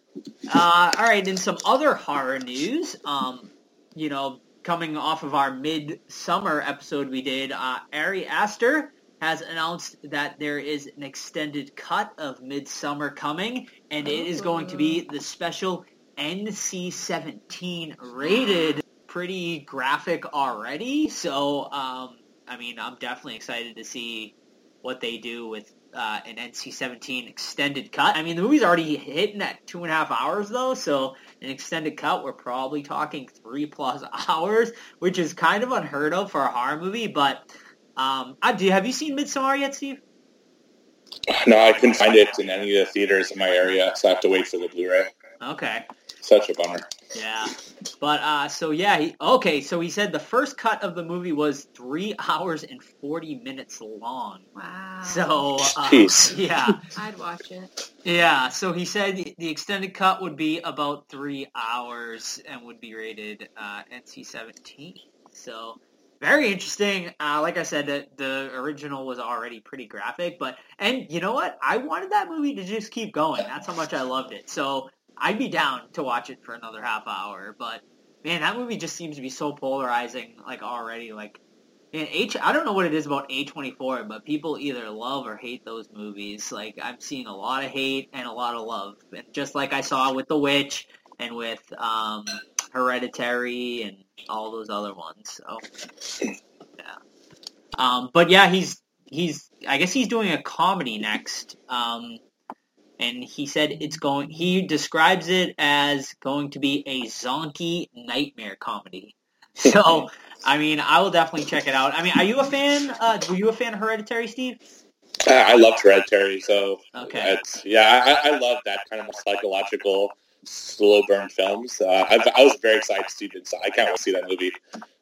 all right, in some other horror news, um, you know, coming off of our Midsommar episode we did, uh, Ari Aster has announced that there is an extended cut of Midsommar coming, and it is going to be the special NC-17 rated. Pretty graphic already, so um, I mean, I'm definitely excited to see what they do with uh, an NC-17 extended cut. I mean, the movie's already hitting at two and a half hours though, so an extended cut, we're probably talking three plus [LAUGHS] hours, which is kind of unheard of for a horror movie. But um, I do. Have you seen Midsommar yet, Steve? no, I couldn't find it in any of the theaters in my area, so I have to wait for the Blu-ray. Okay. Such a bummer. Yeah. But uh, so yeah, he, okay. So he said the first cut of the movie was three [LAUGHS] hours and forty minutes long. Wow. So uh, Jeez. [LAUGHS] yeah. I'd watch it. Yeah, so he said the- the extended cut would be about three hours and would be rated uh, NC-17. So very interesting. Uh, like I said, the, the original was already pretty graphic, but and you know what? I wanted that movie to just keep going. That's how much I loved it. So I'd be down to watch it for another half hour. But man, that movie just seems to be so polarizing. Like already, like. And H, I don't know what it is about A24, but people either love or hate those movies. Like, I'm seeing a lot of hate and a lot of love. And just like I saw with The Witch and with um, Hereditary and all those other ones. So, yeah. Um, but yeah, he's he's I guess he's doing a comedy next. Um, and he said it's going. He describes it as going to be a zonky nightmare comedy. [LAUGHS] So, I mean, I will definitely check it out. I mean, are you a fan? Uh, were you a fan of Hereditary, Steve? Uh, I loved Hereditary, so Okay. yeah, I, I love that kind of psychological slow burn films. Uh, I, I was very excited to see it. So I can't wait to see that movie.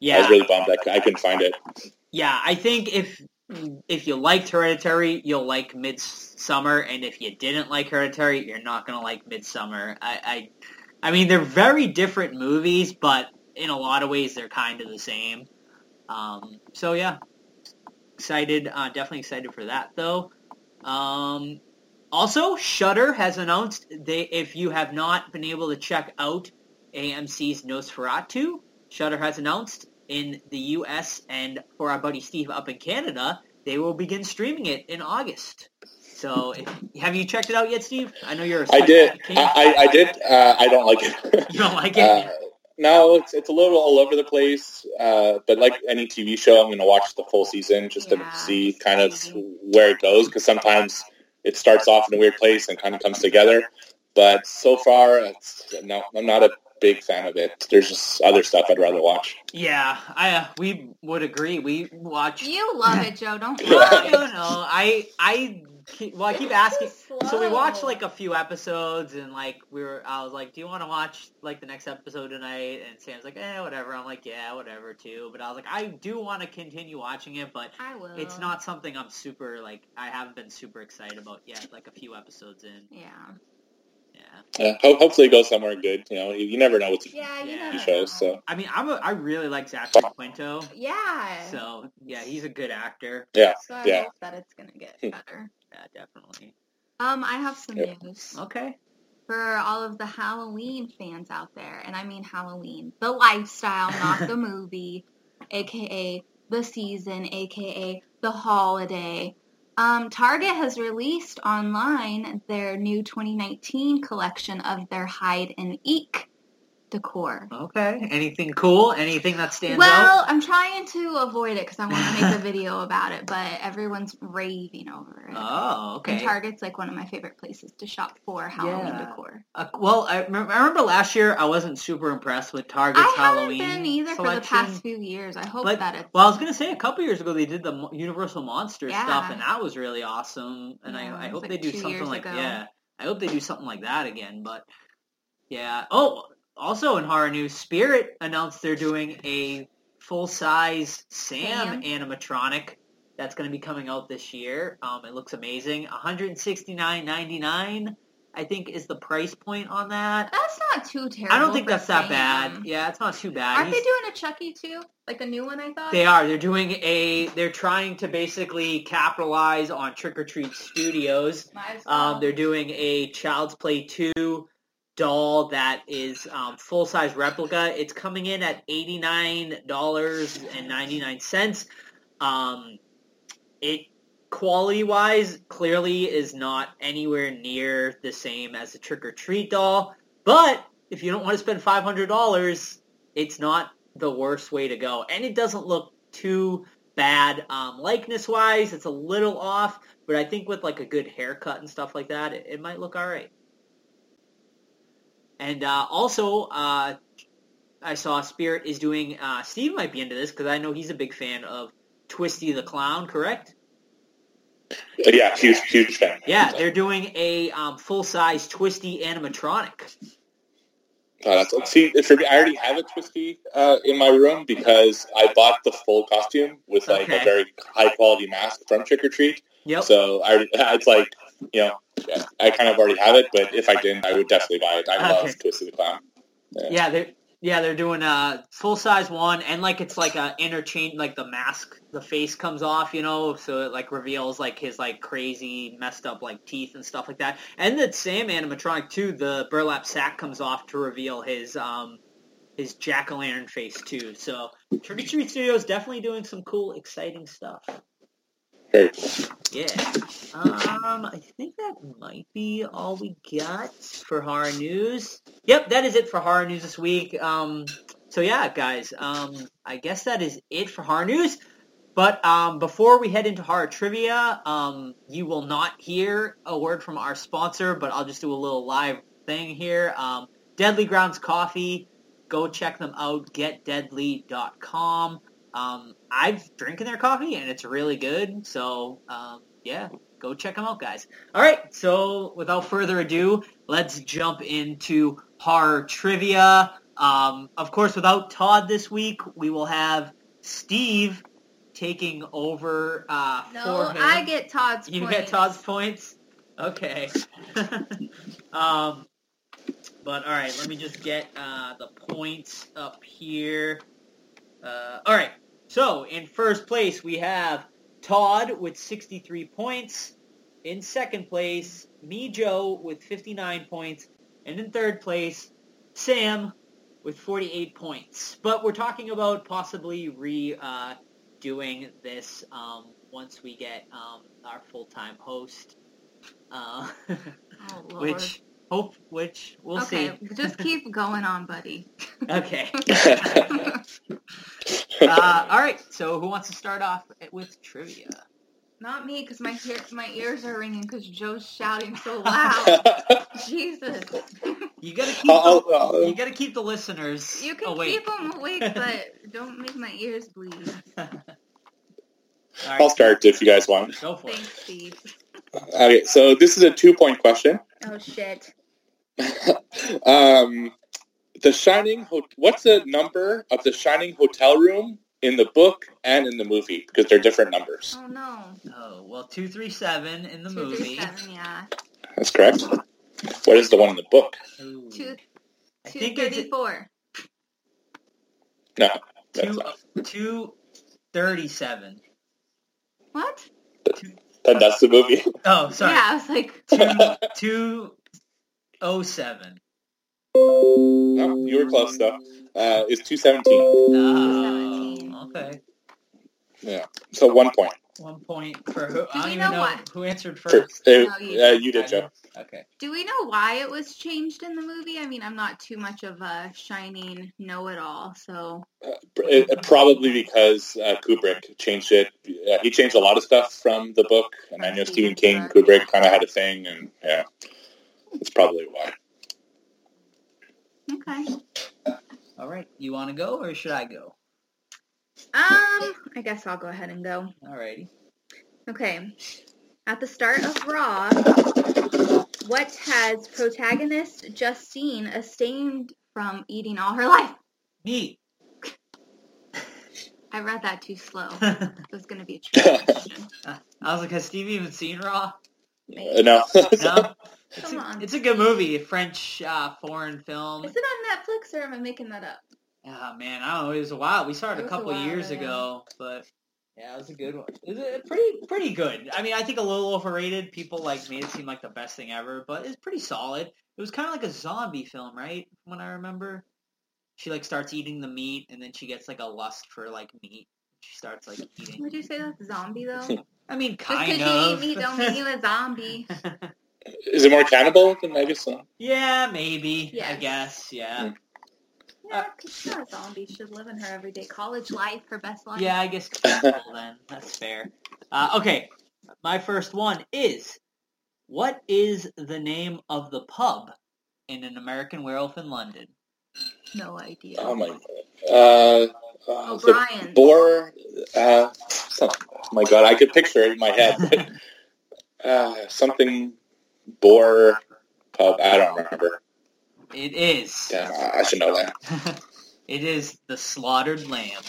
Yeah, I was really bummed I, I couldn't find it. yeah. I think if if you liked Hereditary, you'll like Midsommar, and if you didn't like Hereditary, you're not gonna like Midsommar. I, I, I mean, they're very different movies, but in a lot of ways, they're kind of the same. Um, so yeah, excited. Uh, definitely excited for that though. Um, also, Shudder has announced they if you have not been able to check out AMC's NOS4A2, Shudder has announced in the U.S. and for our buddy Steve up in Canada, they will begin streaming it in August. So, if, have you checked it out yet, Steve? I know you're. a I did. I, I, I did. Uh, I don't like it. [LAUGHS] You don't like it? Uh, no, it's it's a little all over the place. Uh, but like any TV show, I'm going to watch the full season just Yeah, to see kind of where it goes because sometimes it starts off in a weird place and kind of comes together. But so far, it's, no, I'm not a big fan of it. There's just other stuff I'd rather watch. yeah, I uh, we would agree. We watch. You love it, Joe. Don't [LAUGHS] no, lie. no, no. I I keep, well, I keep asking. Slow. So we watched like a few episodes, and like we were, I was like, "Do you want to watch like the next episode tonight?" And Sam's like, "Eh, whatever." I'm like, "Yeah, whatever too." But I was like, I do want to continue watching it, but I will. it's not something I'm super like. I haven't been super excited about yet. Like a few episodes in, Yeah. Yeah. Uh, ho- hopefully, it goes somewhere good. You know, you, you never know what's Yeah, you Yeah. never shows. So I mean, I'm a, I really like Zachary Quinto, Yeah. so yeah, he's a good actor. yeah, So I yeah. hope that it's gonna get Hmm. better. Yeah, definitely. Um, I have some Yep. news Okay. for all of the Halloween fans out there, and I mean Halloween, the lifestyle, not the [LAUGHS] movie, aka the season, aka the holiday. Um, Target has released online their new 2019 collection of their Hyde and EEK decor. Okay. Anything cool? Anything that stands out? Well, I'm trying to avoid it because I want to make a [LAUGHS] video about it, but everyone's raving over it. Oh, And okay. Target's like one of my favorite places to shop for Halloween Yeah. decor. Uh, well, I, I remember last year I wasn't super impressed with Target's I haven't Halloween been either for the past few years. I hope But- that it's. Well, I was gonna say a couple years ago they did the Universal Monster Yeah. stuff, and that was really awesome. And Yeah, I, I hope like they do something like ago. yeah. I hope they do something like that again. But yeah. Oh, also in horror news, Spirit announced they're doing a full size Sam, Sam. animatronic that's going to be coming out this year. Um, it looks amazing. One hundred sixty nine ninety nine. I think is the price point on that. that's not too terrible. I don't think that's that bad. Yeah, it's not too bad. Aren't they doing a Chucky too? Like a new one? I thought. they are. They're doing a. They're trying to basically capitalize on Trick or Treat Studios. As well. Um, they're doing a Child's Play two doll that is um, full size replica. It's coming in at eighty nine dollars and ninety nine cents. Um, it quality wise clearly is not anywhere near the same as a Trick or Treat doll, but if you don't want to spend five hundred dollars, it's not the worst way to go, and it doesn't look too bad um, likeness wise. It's a little off, but I think with like a good haircut and stuff like that, it, it might look all right. And uh, also, uh, I saw Spirit is doing. Uh, Steve might be into this because I know he's a big fan of Twisty the Clown. Correct? Yeah, huge, huge fan. Yeah, they're doing a um, full size Twisty animatronic. Uh, that's, see, for me, I already have a Twisty uh, in my room because I bought the full costume with like Okay. a very high quality mask from Trick or Treat. Yep. So I, it's like you know, I kind of already have it, but if I didn't, I would definitely buy it. I Okay. love Twisty the Clown. Yeah, they're yeah they're doing a full size one, and like it's like a interchange, like the mask, the face comes off, you know, so it like reveals like his like crazy messed up like teeth and stuff like that. And the Sam animatronic too, the burlap sack comes off to reveal his um his jack o' lantern face too. So Trick or Treat Studios definitely doing some cool, exciting stuff. Yeah. Um, I think that might be all we got for horror news. Yep, that is it for horror news this week. Um, so yeah, guys, um, I guess that is it for horror news. But um, before we head into horror trivia, um, you will not hear a word from our sponsor, but I'll just do a little live thing here. Um, Deadly Grounds Coffee, go check them out, getdeadly.com. Um, I've drinking their coffee and it's really good, so um, yeah, go check them out, guys. All right, so without further ado, let's jump into horror trivia. Um, of course, without Todd this week, we will have Steve taking over uh, No, for him. I get Todd's You points. get Todd's points? Okay. [LAUGHS] um, but all right, let me just get uh, the points up here. Uh, all right, so in first place we have Todd with 63 points. In second place, me, Joe, with 59 points. And in third place, Sam with 48 points. But we're talking about possibly redoing uh, this um, once we get um, our full-time host, uh, Oh, [LAUGHS] Lord. which hope which we'll okay, see. just keep going on, buddy. [LAUGHS] Okay. [LAUGHS] Uh, all right. So who wants to start off with trivia? Not me, because my hair, my ears are ringing because Joe's shouting so [LAUGHS] loud. Jesus. You gotta keep I'll- the, I'll- you gotta keep the listeners You can awake. keep them awake, [LAUGHS] but don't make my ears bleed. All I'll start if you guys want. Go for it. Thanks, Steve. Okay, so this is a two-point question. Oh, shit. [LAUGHS] um, the Shining. Ho- what's the number of the Shining hotel room in the book and in the movie? Because they're different numbers. Oh, no. Oh well, two three seven in the Two, movie. three, seven, yeah. That's correct. What is the one in the book? Ooh. Two, I think it's thirty-four. No, that's two not. two thirty seven. What? That, that's the movie. Oh, sorry. Yeah, I was like, [LAUGHS] Two two oh seven. No, you were close though. Uh, it's two seventeen. Oh, 217. okay. Yeah. So one point. One point for who? I don't we even know know what? who answered For, first. uh, No, you uh, did. you did, Joe. Okay. do we know why it was changed in the movie? I mean, I'm not too much of a Shining know-it-all, so Uh, it- it- probably because uh, Kubrick changed it. Uh, he changed a lot of stuff from the book, and I know Stephen King, Kubrick kind of had a thing, and yeah, that's probably why. Okay. All right. You want to go or should I go? Um, I guess I'll go ahead and go. Alrighty. Okay. At the start of Raw, what has protagonist Justine abstained from eating all her life? Meat. [LAUGHS] I read that too slow. [LAUGHS] It was going to be a trick question. [LAUGHS] I was like, has Steve even seen Raw? Uh, no. No. It's Come a, on. it's a good movie, French uh, foreign film. Is it on Netflix or am I making that up? Ah man, I don't know. It was a while. We saw it It a was a couple while, years yeah. ago, but yeah, it was a good one. It was a pretty pretty good. I mean, I think a little overrated. People like made it seem like the best thing ever, but it's pretty solid. It was kind of like a zombie film, right? From what I remember, she like starts eating the meat, and then she gets like a lust for like meat. She starts like eating. Would you say that's zombie though? [LAUGHS] I mean, kind Just kind because you eat meat don't make you a zombie. [LAUGHS] Is it more cannibal than Megason? yeah, maybe. I guess. Yeah. Yeah, because you're a zombie. Should live in her everyday college life, her best life. Yeah, I guess [LAUGHS] cannibal then. That's fair. Uh, okay, my first one is what is the name of the pub in An American Werewolf in London? No idea. Oh my. Uh, uh, O'Brien. Boar. Uh, oh my God, I could picture it in my head. But, [LAUGHS] uh, something. Boar. Pub. I don't remember. It is. Damn, I should know that. [LAUGHS] it is the slaughtered lamb.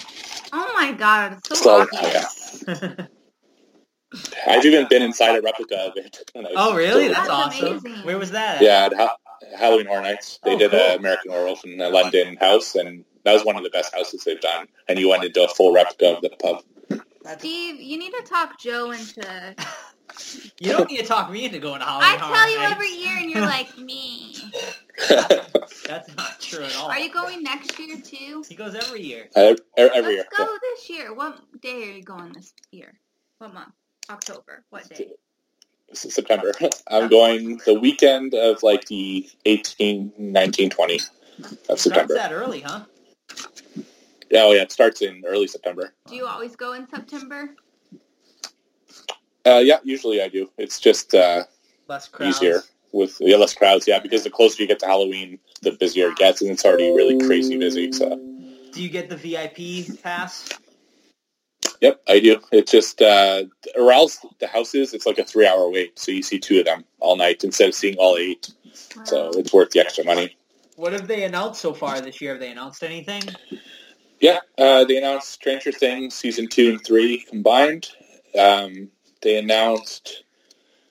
Oh my god, it's so So, obvious. I've even been inside a replica of it. [LAUGHS] oh, really? That's, That's awesome. amazing. Where was that? At? Yeah, at ha- Halloween Horror Nights, they Oh, did uh, cool. an American Werewolf in a London house, and that was one of the best houses they've done. And you went into a full replica of the pub. Steve, you need to talk Joe into. [LAUGHS] you don't need to talk me into going to Halloween I Horror tell you Nights. every year, and you're like me. That's not true at all. Are you going next year too? He goes every year. Uh, every year. Let's go this year. What day are you going this year? What month? October. What day? S- September. [LAUGHS] I'm going the weekend of like the 18, 19, 20 of It starts September. that early, huh? Yeah, oh yeah, it starts in early September. Do you always go in September? Uh, yeah, usually I do. It's just uh, Less crowds. easier with yeah, less crowds. Yeah, because the closer you get to Halloween, the busier it gets, and it's already really crazy busy. So, Do you get the VIP pass? yep, I do. It's just uh, or else the houses. It's like a three-hour wait, so you see two of them all night instead of seeing all eight. So it's worth the extra money. What have they announced so far this year? Have they announced anything? Yeah, uh, they announced Stranger Things season two and three combined. Um, they announced.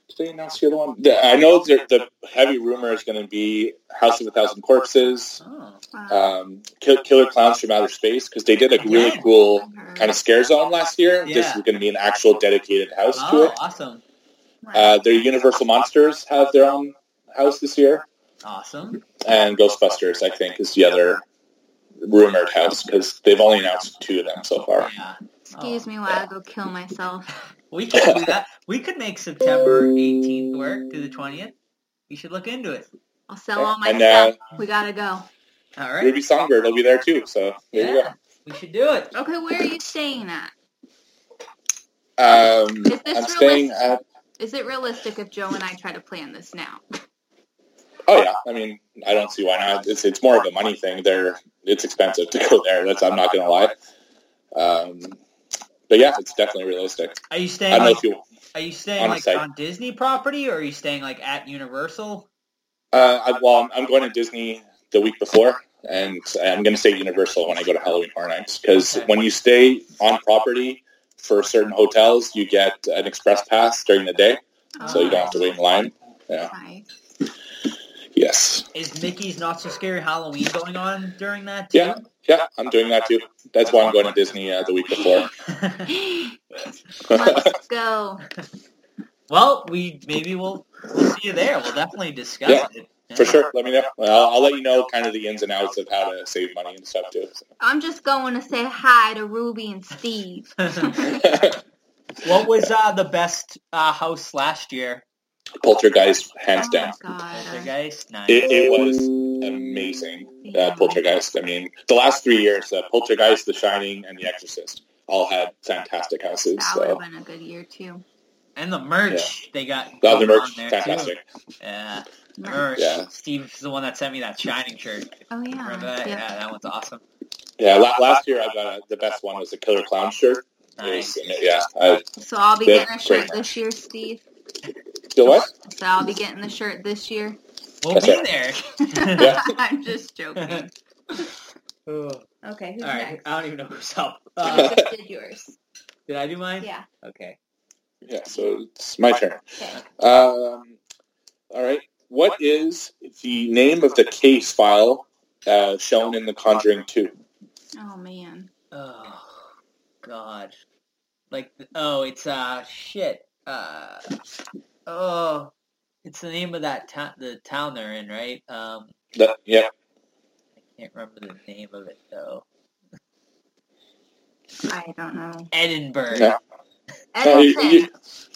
Did they announce the other one? The- I know the, the heavy rumor is going to be House of a Thousand Corpses, Oh, Wow. um, Kill, Killer Clowns from Outer Space, because they did a really Again? cool kind of scare zone last year. This is going to be an actual dedicated house to oh it. awesome. Wow. Uh, their Universal Monsters have their own house this year, Awesome. and Ghostbusters, I think, is the other rumored house because they've only announced two of them so far. Yeah. Excuse Oh. me while I go kill myself. [LAUGHS] We could do that. We could make September 18th work to the 20th. You should look into it. I'll sell all my And, uh, stuff. We gotta go. All right. Ruby Songbird will be there too, so there you Yeah. We should do it. Okay, where are you staying at? Um, Is this I'm staying at. Is it realistic if Joe and I try to plan this now? Oh yeah, I mean, I don't see why not. It's it's more of a money thing. There, it's expensive to go there. That's I'm not gonna lie. Um, but yeah, it's definitely realistic. Are you I staying don't know if you. Are you staying on like site. on Disney property or are you staying like at Universal? Uh, I, well, I'm- I'm going to Disney the week before, and I'm going to stay at Universal when I go to Halloween Horror Nights. Because Okay. when you stay on property for certain hotels, you get an express pass during the day, so you don't have to wait in line. Yeah. Nice. Yes. Is Mickey's Not So Scary Halloween going on during that too? Yeah. Yeah, I'm doing that too. That's why I'm going to Disney uh, the week before. [LAUGHS] Let's go. [LAUGHS] well, we maybe we'll we'll see you there. We'll definitely discuss Yeah, it. For sure. Let me know. I'll, I'll let you know kind of the ins and outs of how to save money and stuff too. I'm just going to say hi to Ruby and Steve. [LAUGHS] what was uh, the best uh, house last year? Poltergeist, hands oh down. Poltergeist. Nice. It, it was amazing. Uh, Poltergeist. I mean, the last three years, uh, Poltergeist, The Shining, and The Exorcist all had fantastic houses. That would have been a good year too. and the merch they got. the other merch, on there, fantastic. Too. Yeah, Merch. merch. Yeah. Steve's the one that sent me that Shining shirt. Oh yeah. Remember that? Yep. Yeah, that one's awesome. Yeah, last year I got a, the best one was the Killer Clown shirt. Nice. was, yeah, I, So I'll be getting a shirt this year, Steve. The what? So I'll be getting the shirt this year. We'll That's be right. there. [LAUGHS] Yeah. I'm just joking. [LAUGHS] [LAUGHS] Okay, who's right, next? I don't even know who's up. You Uh, just did yours. did I do mine? Yeah. Okay. Yeah, so it's my turn. Okay. Um, all right. What is the name of the case file uh, shown in The Conjuring 2? Oh man. Oh God. Like oh, it's uh shit. Uh oh, it's the name of that town, the town they're in, right? Um, The, yeah. I can't remember the name of it though. I don't know. Edinburgh. No. [LAUGHS] No, you- Edmonton.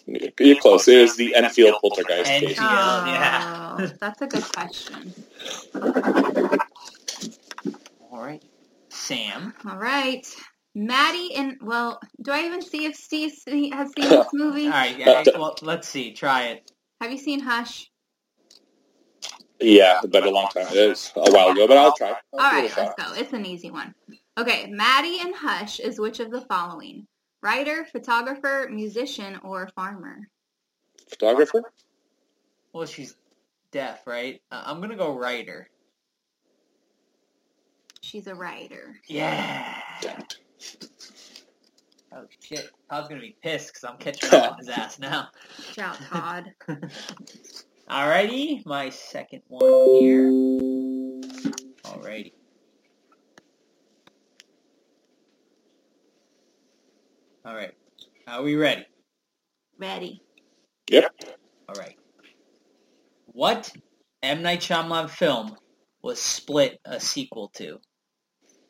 you- You're close. It was the Enfield Poltergeist Enfield. case. Oh, yeah. that's a good question. All right. Sam. All right. Maddie and well, do I even see if Steve has seen [LAUGHS] this movie? All right. Yeah. Well, let's see. Try it. Have you seen Hush? Yeah, but a long time. It was a while ago, but I'll try. I'll All give it a right, shot. let's go. It's an easy one. Okay, Maddie and Hush is which of the following? Writer, photographer, musician, or farmer? Photographer? Well, she's deaf, right? Uh, I'm gonna go writer. She's a writer. Yeah. Damn it. Oh shit. Todd's gonna be pissed because I'm catching up on his [LAUGHS] ass now. Watch out, Todd. [LAUGHS] Alrighty, my second one here. Alrighty. Alright. Are we ready? Ready. Yep. Alright. What M. Night Shyamalan film was Split a sequel to?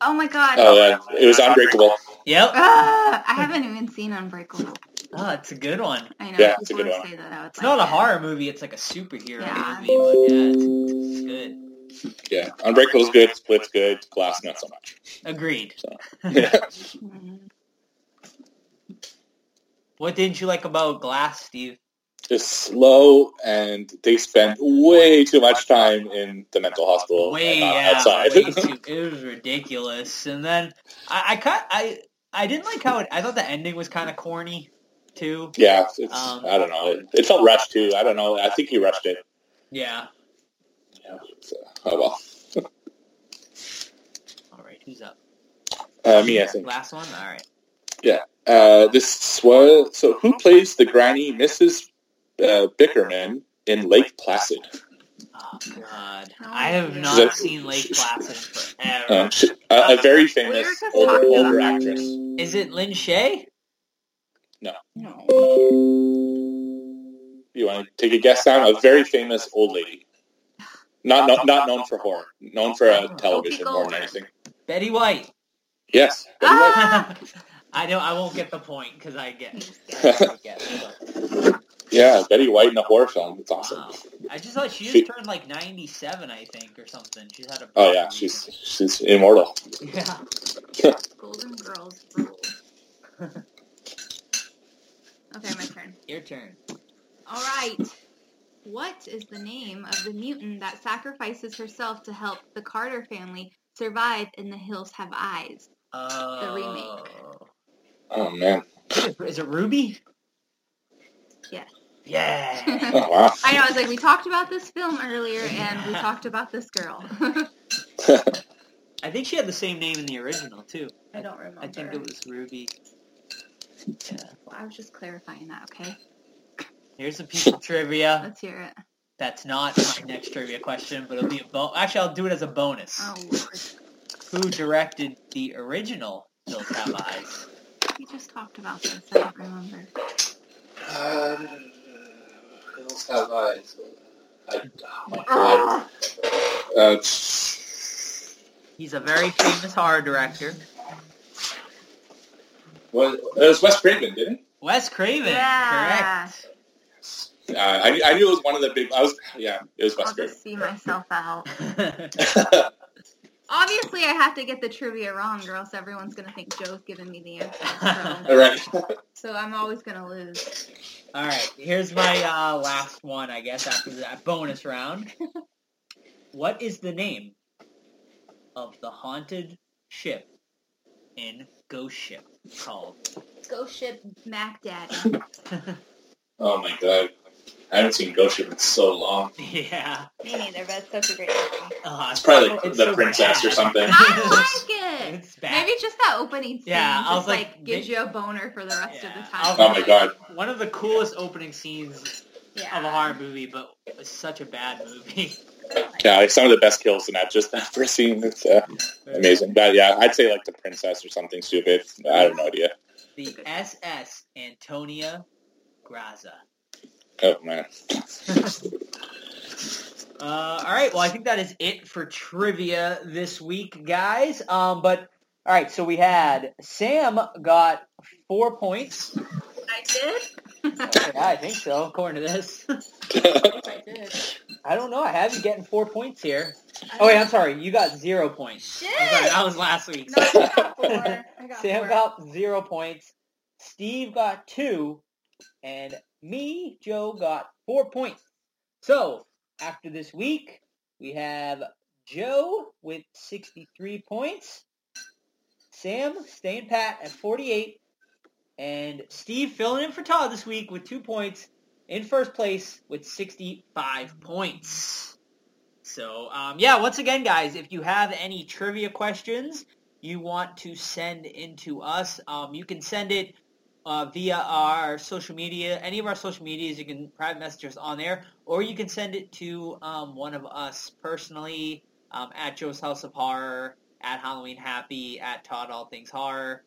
Oh my god. Oh, yeah. It was Unbreakable. Yep. Ah, I haven't even seen Unbreakable. Oh, it's a good one. I know Yeah, it's a people good one. say that. I would It's like not a it. horror movie, it's like a superhero Yeah. movie, but yeah, it's, it's good. Yeah, Unbreakable's good, Split's good, Glass not so much. Agreed. [LAUGHS] Yeah. Mhm. What didn't you like about Glass, Steve? It's slow, and they spend way too much time in the mental hospital Way, yeah, outside. way [LAUGHS] too, it was ridiculous. And then I, I cut, I, I didn't like how it. I thought the ending was kind of corny, too. yeah, it's, Um, I don't know. It, it felt rushed too. I don't know. I think he rushed it. Yeah. Yeah, so, oh well. [LAUGHS] All right, who's up? Uh, me, I think. Last one. All right. Yeah. Uh, this was so. Who plays the granny, Mrs. Uh, Bickerman, in Lake Placid? Oh God, I have not That- seen Lake Placid forever. Uh, she, a, a very famous We were just older, older actress. Is it Lin Shaye? No. No. You want to take a guess, Sam? A very famous old lady. Not no, not known for horror, known for uh, television more than anything. Betty White. Yes. Betty White. [LAUGHS] I know I won't get the point because I get. You just get it. I get but- [LAUGHS] Yeah, Betty White in a horror film. It's awesome. Wow. I just thought she She- just turned like 97, I think, or something. She's had a. Oh yeah, she's she's immortal. Yeah. [LAUGHS] Golden Girls. [LAUGHS] Okay, my turn. Your turn. All right. What is the name of the mutant that sacrifices herself to help the Carter family survive in The Hills Have Eyes? Uh, remake. Oh man. Is it Ruby? Yes. Yeah. Oh [LAUGHS] wow. [LAUGHS] I know. I was like, we talked about this film earlier, and we talked about this girl. [LAUGHS] I think she had the same name in the original too. I don't remember. I think it was Ruby. Yeah. Well, I was just clarifying that. Okay, Here's a piece of trivia. let's hear it. That's not my next trivia question, but it'll be a bon. Actually, I'll do it as a bonus. Oh Lord. Who directed the original Hills Have Eyes? we just talked about this. I don't remember. Uh, Hills have eyes. I, oh my Ah! god. Uh, He's a very famous horror director. well, it was Wes Craven, didn't it? Wes Craven. Yeah. Correct. Uh, I, I knew it was one of the big. I was yeah, it was Wes I'll Craven. just see myself out. [LAUGHS] Obviously, I have to get the trivia wrong, or else everyone's gonna think Joe's giving me the answer. [LAUGHS] All right. So, so I'm always gonna lose. All right, here's my uh, last one, I guess, after that bonus round. [LAUGHS] what is the name of the haunted ship in Ghost Ship called? Ghost ship Mac Daddy. [LAUGHS] oh my god. I haven't seen Ghost Ship in so long. [LAUGHS] yeah. Me neither, but it's such a great movie. Uh, It's probably like it's the so princess or something. [LAUGHS] I like it. It's bad. Maybe just that opening scene. Yeah, I was just, like, like, gives may- you a boner for the rest Yeah, of the time. Oh my god. One of the coolest opening scenes Yeah. of a horror movie, but it's such a bad movie. [LAUGHS] Yeah, like some of the best kills in that just that first scene. It's uh, amazing. But yeah, I'd say like the princess or something stupid. I have no idea. The SS Antonia Graza. Oh man. [LAUGHS] Uh, all right. Well, I think that is it for trivia this week, guys. Um, but all right. So we had Sam got four points. I did. [LAUGHS] Yeah, I think so, according to this. [LAUGHS] I did. I don't know. I have you getting four points here. Oh wait, I'm sorry. You got zero points. Shit! Sorry, that was last week. No, I got four. I got Sam four. got zero points. Steve got two, and me, Joe, got four points. So after this week, we have Joe with 63 points, Sam staying pat at 48, and Steve filling in for Todd this week with two points in first place with 65 points. So, um, yeah, once again, guys, if you have any trivia questions you want to send into us, um, you can send it uh, via our social media, any of our social medias. You can private message us on there, or you can send it to um, one of us personally um, at Joe's House of Horror, at Halloween Happy, at Todd All Things Horror,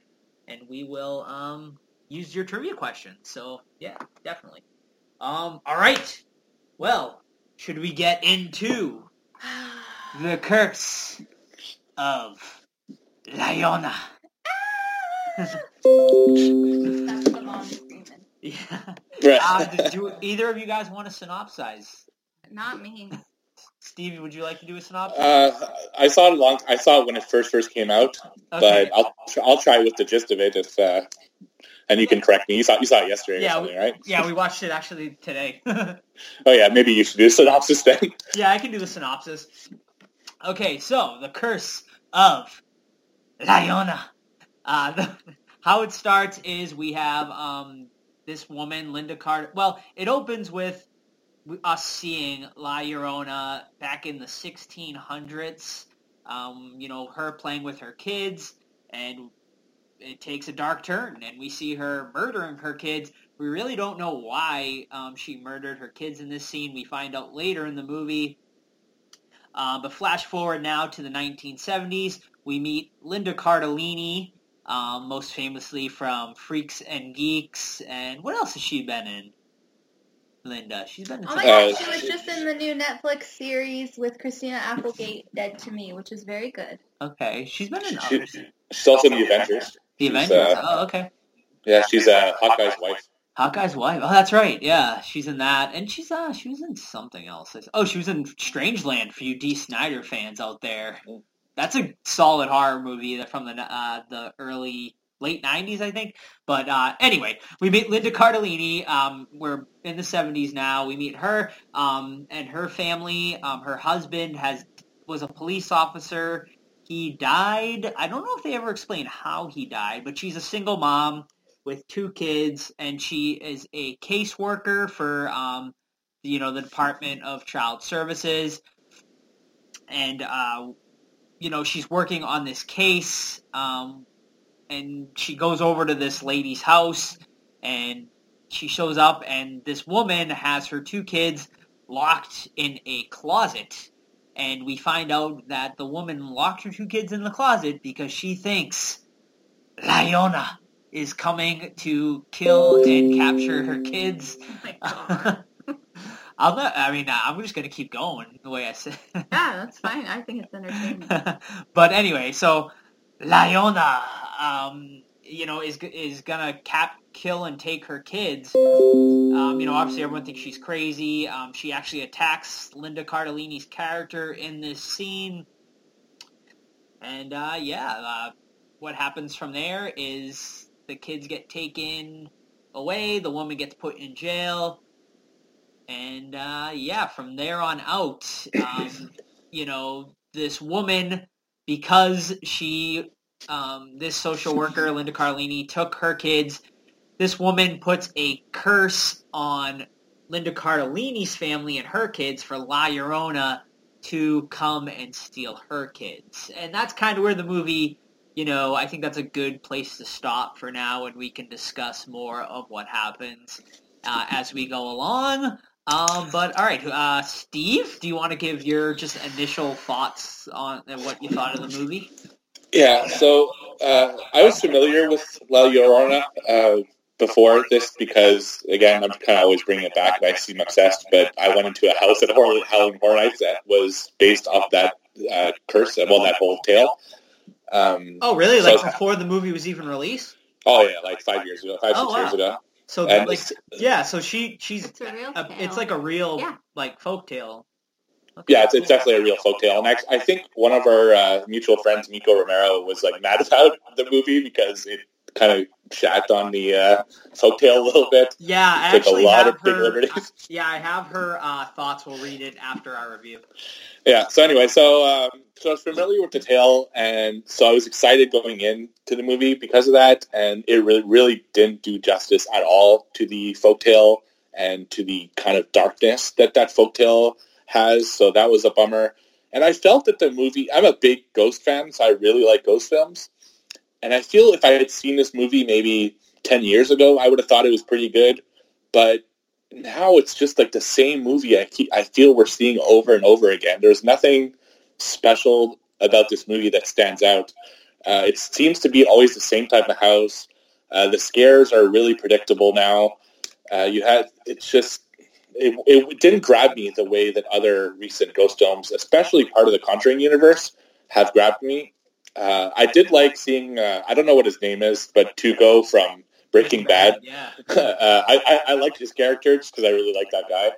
and we will um, use your trivia question. So, yeah, definitely. Um, all right. Well, should we get into the curse of Llorona? That's the mom screaming. yeah. Right. Uh, do, do either of you guys want to synopsize? Not me. Stevie, would you like to do a synopsis? Uh, I saw it long. I saw it when it first first came out, okay. but I'll I'll try with the gist of it if. Uh, and you can correct me. You saw you saw it yesterday Yeah, or something, right? yeah, we watched it actually today. [LAUGHS] Oh yeah, maybe you should do a synopsis then. yeah, I can do the synopsis. Okay, so the curse of Llorona. Uh, the, how it starts is we have um, this woman, Linda Carter. Well, it opens with us seeing La Llorona back in the 1600s. Um, you know, her playing with her kids, and it takes a dark turn, and we see her murdering her kids. We really don't know why um, she murdered her kids in this scene. We find out later in the movie. Uh, but flash forward now to the 1970s, we meet Linda Cardellini, um, most famously from Freaks and Geeks, and what else has she been in? Linda, she's been in. Oh my gosh, she was just in the new Netflix series with Christina Applegate, Dead to Me, which is very good. okay, she's been in She- others. She's also in the Avengers. The Avengers. uh, oh, okay. Yeah, she's uh, Hawkeye's wife. Hawkeye's wife. Oh, that's right. Yeah, she's in that, and she's uh, she was in something else. Oh, she was in Strangeland for you Dee Snider fans out there. That's a solid horror movie from the uh, the early late '90s, I think. But uh, anyway, we meet Linda Cardellini. Um, we're in the '70s now. We meet her um, and her family. Um, her husband has was a police officer. He died. I don't know if they ever explain how he died, but she's a single mom with two kids, and she is a caseworker for, um, you know, the Department of Child Services, and uh, you know she's working on this case, um, and she goes over to this lady's house, and she shows up, and this woman has her two kids locked in a closet. And we find out that the woman locked her two kids in the closet because she thinks Liona is coming to kill and capture her kids. Oh. [LAUGHS] I'm not. I mean, I'm just gonna keep going the way I said. yeah, that's fine. I think it's entertaining. [LAUGHS] but anyway, so Liona, um, you know, is is gonna cap, kill, and take her kids. Um, you know, obviously everyone thinks she's crazy. Um, she actually attacks Linda Cardellini's character in this scene, and uh, yeah, uh, what happens from there is the kids get taken away. The woman gets put in jail. And uh, yeah, from there on out, um, [COUGHS] you know, this woman, because she, um, this social worker, Linda Carlini, took her kids, this woman puts a curse on Linda Cardellini's family and her kids for La Llorona to come and steal her kids. And that's kind of where the movie, you know, I think that's a good place to stop for now and we can discuss more of what happens uh, as we go along. Um, but all right, uh, Steve, do you want to give your just initial thoughts on what you thought of the movie? Yeah, so uh, I was familiar with La Llorona uh, before this because, again, I'm kind of always bringing it back I seem obsessed, but I went into a house at Halloween Horror Nights that was based off that uh, curse, well, that whole tale. Um, Oh, really? So- Like before the movie was even released? oh, yeah, like five years ago, five, Oh, six years ago. So And like, yeah. So she she's It's a real a, it's like a real Yeah. like folk tale. Okay. Yeah, it's, it's definitely a real folktale. And actually, I think one of our uh, mutual friends, Miko Romero, was like mad about the movie because it kind of shat on the uh, folktale a little bit. Yeah, I Took a actually lot have of big her. liberties. Yeah, I have her uh, thoughts. We'll read it after our review. Yeah. So anyway, so um, so I was familiar with the tale, and so I was excited going into the movie because of that. And it really, really didn't do justice at all to the folktale and to the kind of darkness that that folktale has. So that was a bummer. And I felt that the movie. I'm a big Ghost fan, so I really like ghost films. And I feel if I had seen this movie maybe ten years ago, I would have thought it was pretty good. But now it's just like the same movie I keep, I feel we're seeing over and over again. There's nothing special about this movie that stands out. Uh, it seems to be always the same type of house. Uh, the scares are really predictable now. Uh, you had it's just it, it didn't grab me the way that other recent ghost films, especially part of the Conjuring universe, have grabbed me. Uh, I did like seeing uh, I don't know what his name is, but Tuco from Breaking Bad Yeah. [LAUGHS] uh, I, I, I liked his character just because I really like that guy.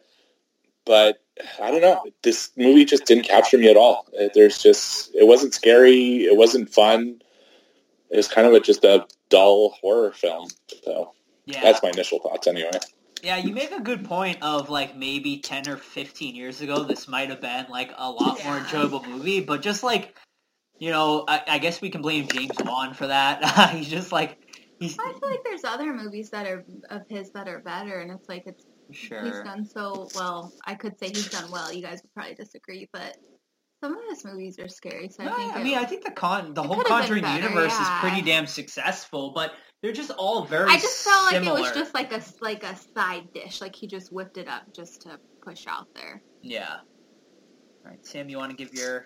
but I don't know. This movie just didn't capture me at all. There's just it wasn't scary. It wasn't fun. It was kind of a, just a dull horror film. So Yeah. that's my initial thoughts, anyway. Yeah, you make a good point of like maybe 10 or 15 years ago this might have been like a lot more enjoyable movie, but just like you know, I, I guess we can blame James Wan for that. [LAUGHS] he's just like he's I feel like there's other movies that are of his that are better, and it's like it's he's done so well. I could say he's done well. You guys would probably disagree, but some of his movies are scary. So I think I mean, I think the con the whole Conjuring better, universe yeah. is pretty damn successful, but they're just all very I just felt like it was just like a like a side dish. Like he just whipped it up just to push out there. yeah. All right, Sam, you want to give your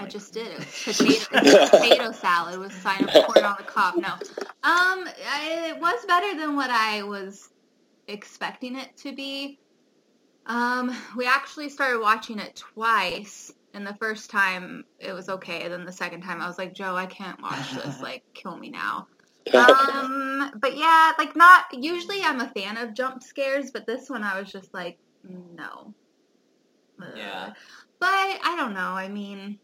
I just did. It was [LAUGHS] potato, potato salad with side of corn on the cob. No, um, I, it was better than what I was expecting it to be. Um, we actually started watching it twice, and the first time it was okay. Then the second time, I was like, Joe, I can't watch this. [LAUGHS] Like, kill me now. Um, but yeah, like not. Usually, I'm a fan of jump scares, but this one, I was just like, no. Ugh. Yeah. But I don't know. I mean,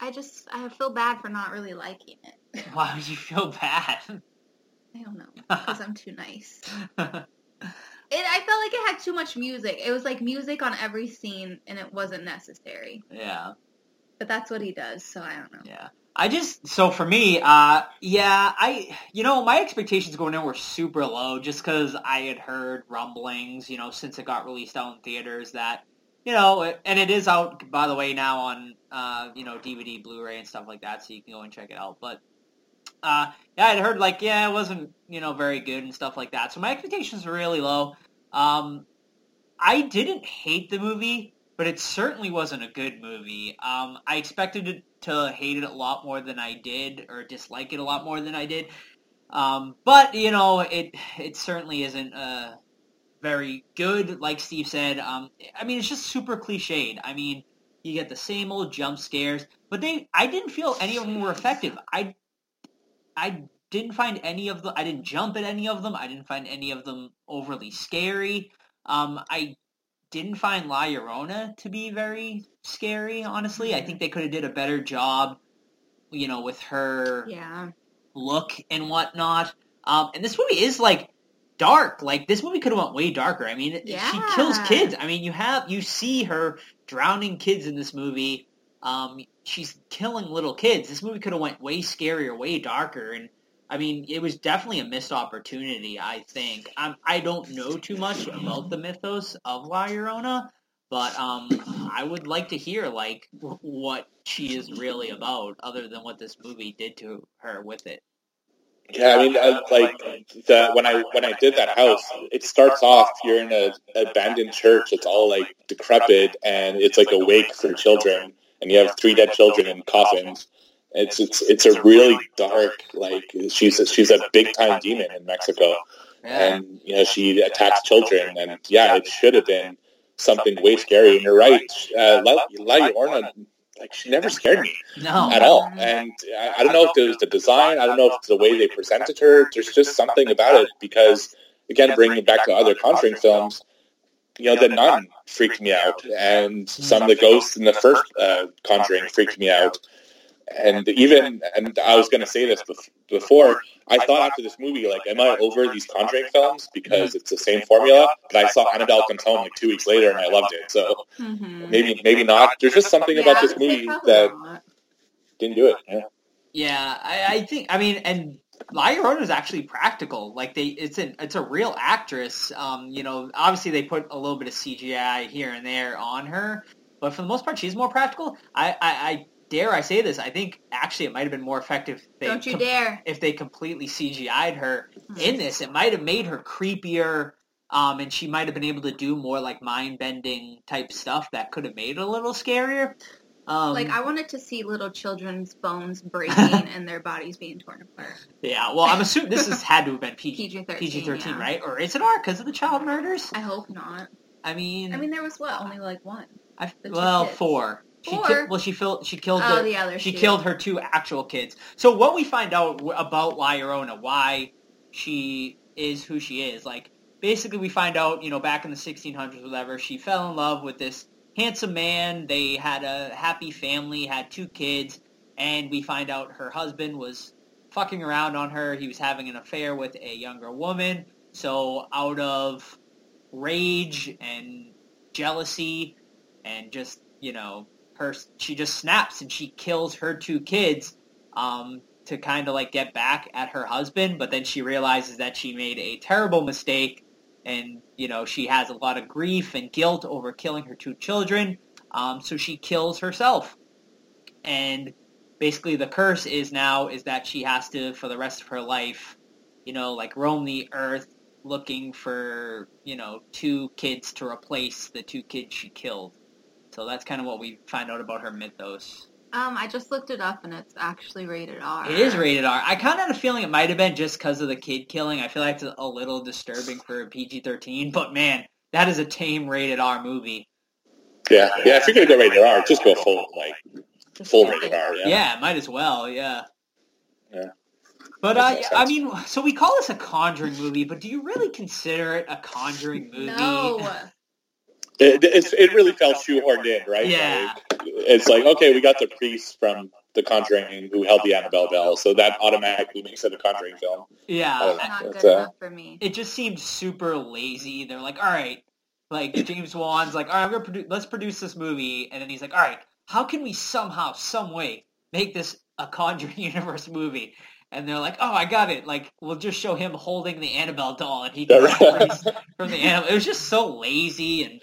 I just I feel bad for not really liking it. Why would you feel bad? I don't know because [LAUGHS] I'm too nice. [LAUGHS] It I felt like it had too much music. It was like music on every scene, and it wasn't necessary. yeah. But that's what he does, so I don't know. Yeah. I just so for me, uh yeah, I you know, my expectations going in were super low just cuz I had heard rumblings, you know, since it got released out in theaters that you know, and it is out by the way now on uh, you know, DVD, Blu-ray and stuff like that so you can go and check it out. But uh yeah, I'd heard like yeah, it wasn't, you know, very good and stuff like that. So my expectations were really low. Um I didn't hate the movie, but it certainly wasn't a good movie. Um, I expected it to hate it a lot more than I did, or dislike it a lot more than I did. Um, but you know, it it certainly isn't uh, very good. Like Steve said, um, I mean, it's just super cliched. I mean, you get the same old jump scares, but they I didn't feel any of them were effective. I I didn't find any of them. I didn't jump at any of them. I didn't find any of them overly scary. Um, I didn't find La Llorona to be very scary, honestly. I think they could have did a better job, you know, with her Yeah. look and whatnot. Um, and this movie is like dark. Like this movie could have went way darker. I mean, she kills kids. I mean, you have you see her drowning kids in this movie. Um, she's killing little kids. This movie could have went way scarier, way darker, and I mean, it was definitely a missed opportunity. I think um, I don't know too much about the mythos of La Llorona, but um, I would like to hear like what she is really about, other than what this movie did to her with it. Yeah, I mean, uh, like the when I when I did that house, it starts off you're in an abandoned church. It's all like decrepit, and it's like a wake for children, and you have three dead children in coffins. It's it's it's a really dark like she's a, she's a big time demon in Mexico, and you know she attacks children, and yeah, it should have been something way scary. And you're right, uh, La, La Llorona, like she never scared me no, at all. And I, I don't know if it was the design. I don't know if it's the way they presented her. There's just something about it because, again, bringing it back to other Conjuring films, you know, the nun freaked me out, and some of the ghosts in the first uh, Conjuring freaked me out. And even, and I was going to say this before, I thought after this movie, like, am I over these Conjuring films because it's the same formula? But I saw Annabelle Comes Home like two weeks later, and I loved it. So Mm-hmm. maybe, maybe not. There's just something about this movie that didn't do it. Yeah. Yeah, I, I think I mean, and La Llorona is actually practical. Like they, it's an it's a real actress. Um, you know, obviously they put a little bit of CGI here and there on her, but for the most part, she's more practical. I, I, I dare I say this. I think actually it might have been more effective. If they Don't you com- dare. If they completely CGI'd her in this, it might have made her creepier. Um, and she might have been able to do more like mind bending type stuff that could have made it a little scarier. Um, Like I wanted to see little children's bones breaking [LAUGHS] and their bodies being torn apart. Yeah, well, I'm assuming this has had to have been PG PG-13, PG thirteen, yeah. right? Or is it R because of the child murders? I hope not. I mean, I mean, there was what only like one. I, well, kids. four. She Four? ki- well, she filled. She killed. Oh, the, the other She two. killed her two actual kids. So what we find out about La Llorona, why she is who she is, like basically we find out, you know, back in the 1600s, whatever, she fell in love with this handsome man. They had a happy family, had two kids, and we find out her husband was fucking around on her. He was having an affair with a younger woman. So out of rage and jealousy and just, you know, her she just snaps and she kills her two kids um, to kind of like get back at her husband, but then she realizes that she made a terrible mistake and you know she has a lot of grief and guilt over killing her two children um, so she kills herself. And basically the curse is now is that she has to for the rest of her life you know like roam the earth looking for you know two kids to replace the two kids she killed. So that's kind of what we find out about her mythos Um, I just looked it up and it's actually rated R. it is rated R. I kind of had a feeling it might have been just because of the kid killing. I feel like it's a little disturbing for a PG-13, but man, that is a tame rated R movie. Yeah, yeah. If you're gonna go rated R, just go full like full rated R. Yeah. Yeah, might as well. Yeah. Yeah. But uh, Makes I mean, so we call this a Conjuring movie, but do you really consider it a Conjuring movie? No. [LAUGHS] It, it's, it really felt shoehorned in, right? Yeah. Like, it's like okay, we got the priest from The Conjuring who held the Annabelle bell, so that automatically makes it a Conjuring film. Yeah. Oh, Not It's, good uh, enough for me. it just seemed super lazy. They're like, all right, like James Wan's like, all right, I'm gonna produ- let's produce this movie, and then he's like, all right, how can we somehow, some way, make this a Conjuring [LAUGHS] universe movie? And they're like, oh, I got it. Like, we'll just show him holding the Annabelle doll, and he [LAUGHS] can from the Annabelle. It was just so lazy, and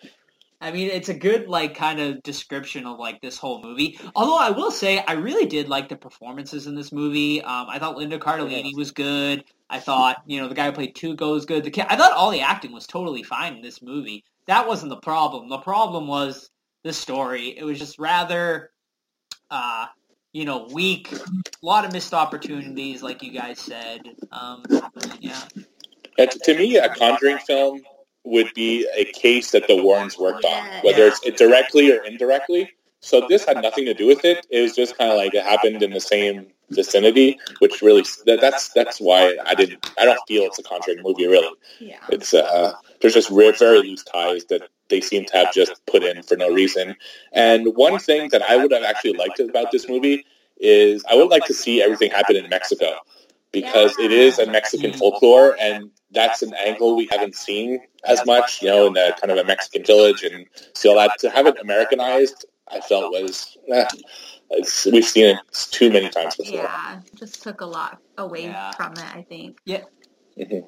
I mean, it's a good like kind of description of like this whole movie. Although I will say, I really did like the performances in this movie. Um, I thought Linda Cardellini was good. I thought, you know, the guy who played Tuco was good. The kid, I thought all the acting was totally fine in this movie. That wasn't the problem. The problem was the story. It was just rather, uh, you know, weak. A lot of missed opportunities, like you guys said. Um, yeah, And to me, a Conjuring film would be a case that the Warrens worked on, whether it's directly or indirectly. So this had nothing to do with it. It was just kind of like it happened in the same vicinity, which really that, that's that's why I didn't. I don't feel it's a Conjuring movie. Really, Yeah. it's uh, there's just very loose ties that they seem to have just put in for no reason. And one thing that I would have actually liked about this movie is I would like to see everything happen in Mexico because it is a Mexican folklore and that's an angle we haven't seen as much, you know, in a kind of a Mexican village and see all that. To have it Americanized, I felt was, eh, it's, we've seen it too many times before. Yeah. Just took a lot away Yeah. from it, I think. Mhm.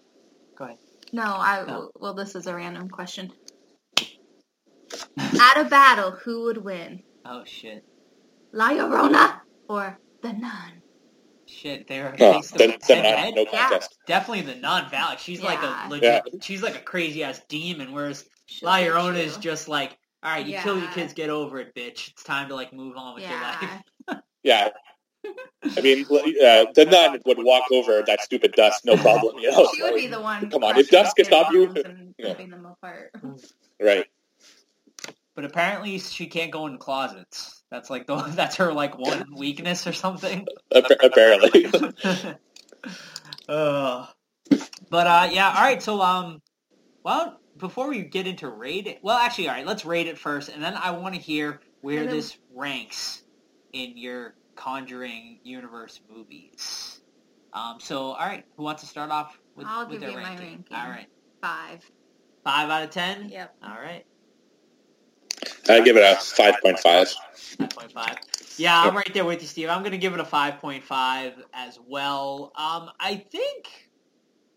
go ahead. No, I No. well this is a random question. At a battle, who would win? Oh shit. La Llorona or the Nun? Shit, they were No, face to the, the nun, no contest. Definitely the nun Val. She's like a legit. She's like a crazy ass demon. Whereas La She'll Llorona is just like, all right, you kill your kids, get over it, bitch. It's time to like move on with your life. yeah. [LAUGHS] Yeah. I mean, uh, the nun would walk over that stupid dust, no problem, you know. She would be the one. Come on, if dust can their stop you- and [LAUGHS] Yeah. them apart. Right. But apparently she can't go in closets. That's like the [LAUGHS] that's her like one weakness or something. Apparently. [LAUGHS] uh, but uh, yeah, all right. So um, well, before we get into rate it, well, actually, all right, let's rate it first, and then I want to hear where then- this ranks in your Conjuring universe movies. Um, so all right, who wants to start off with, I'll with give their you my ranking? ranking. All right, Five. five out of ten. Yep. All right, I give it a 5.5. five point five. Yeah, I'm right there with you, Steve. I'm gonna give it a five point five as well. Um, I think,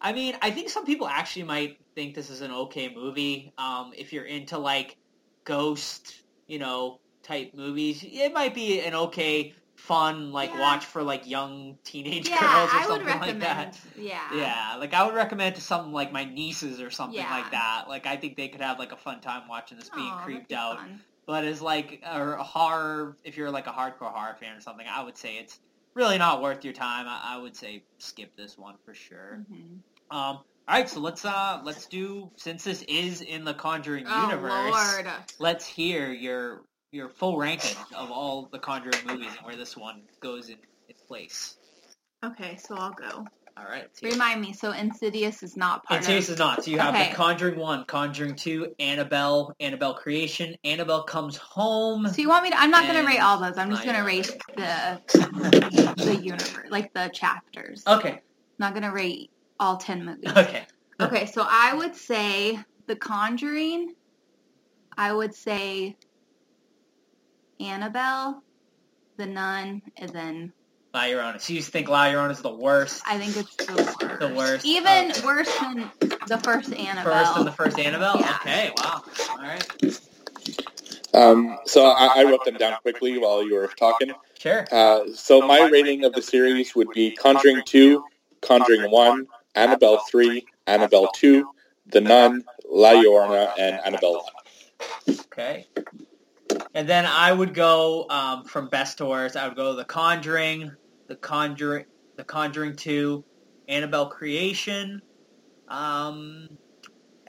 I mean, I think some people actually might think this is an okay movie. Um, if you're into like ghost, you know, type movies, it might be an okay, fun like Yeah. watch for like young teenage Yeah, girls or I something like that. Yeah. Yeah, like I would recommend to something like my nieces or something Yeah. like that. Like I think they could have like a fun time watching this being Aw, that'd creeped be out. fun. But as like a horror, if you're like a hardcore horror fan or something, I would say it's really not worth your time. I, I would say skip this one for sure. Mhm. Um, all right, so let's uh let's do since this is in the Conjuring Oh universe. Lord. Let's hear your your full ranking of all the Conjuring movies and where this one goes in its place. Okay, so I'll go. All right. let's hear it. Remind me. So Insidious is not part Insidious of. is not. So you have Okay. The Conjuring 1, Conjuring 2, Annabelle, Annabelle Creation, Annabelle Comes Home. So you want me to? I'm not gonna rate all those. I'm just gonna rate the the universe, like the chapters. Okay. Not gonna rate all ten movies. Okay. Okay, so I would say The Conjuring. I would say Annabelle, The Nun, and then La Llorona. So you think La Llorona is the worst? I think it's the worst. The worst. Even Okay. worse than the first Annabelle. First than the first Annabelle? Yeah. Okay, wow. All right. Um, so I, I wrote them down quickly while you were talking. Sure. Uh, so my rating of the series would be Conjuring 2, Conjuring 1, Annabelle 3, Annabelle 2, The Nun, La Llorona, and Annabelle 1. Okay. And then I would go um, from best to worst. I would go The Conjuring, The Conjuring, The Conjuring Two, Annabelle Creation. Um,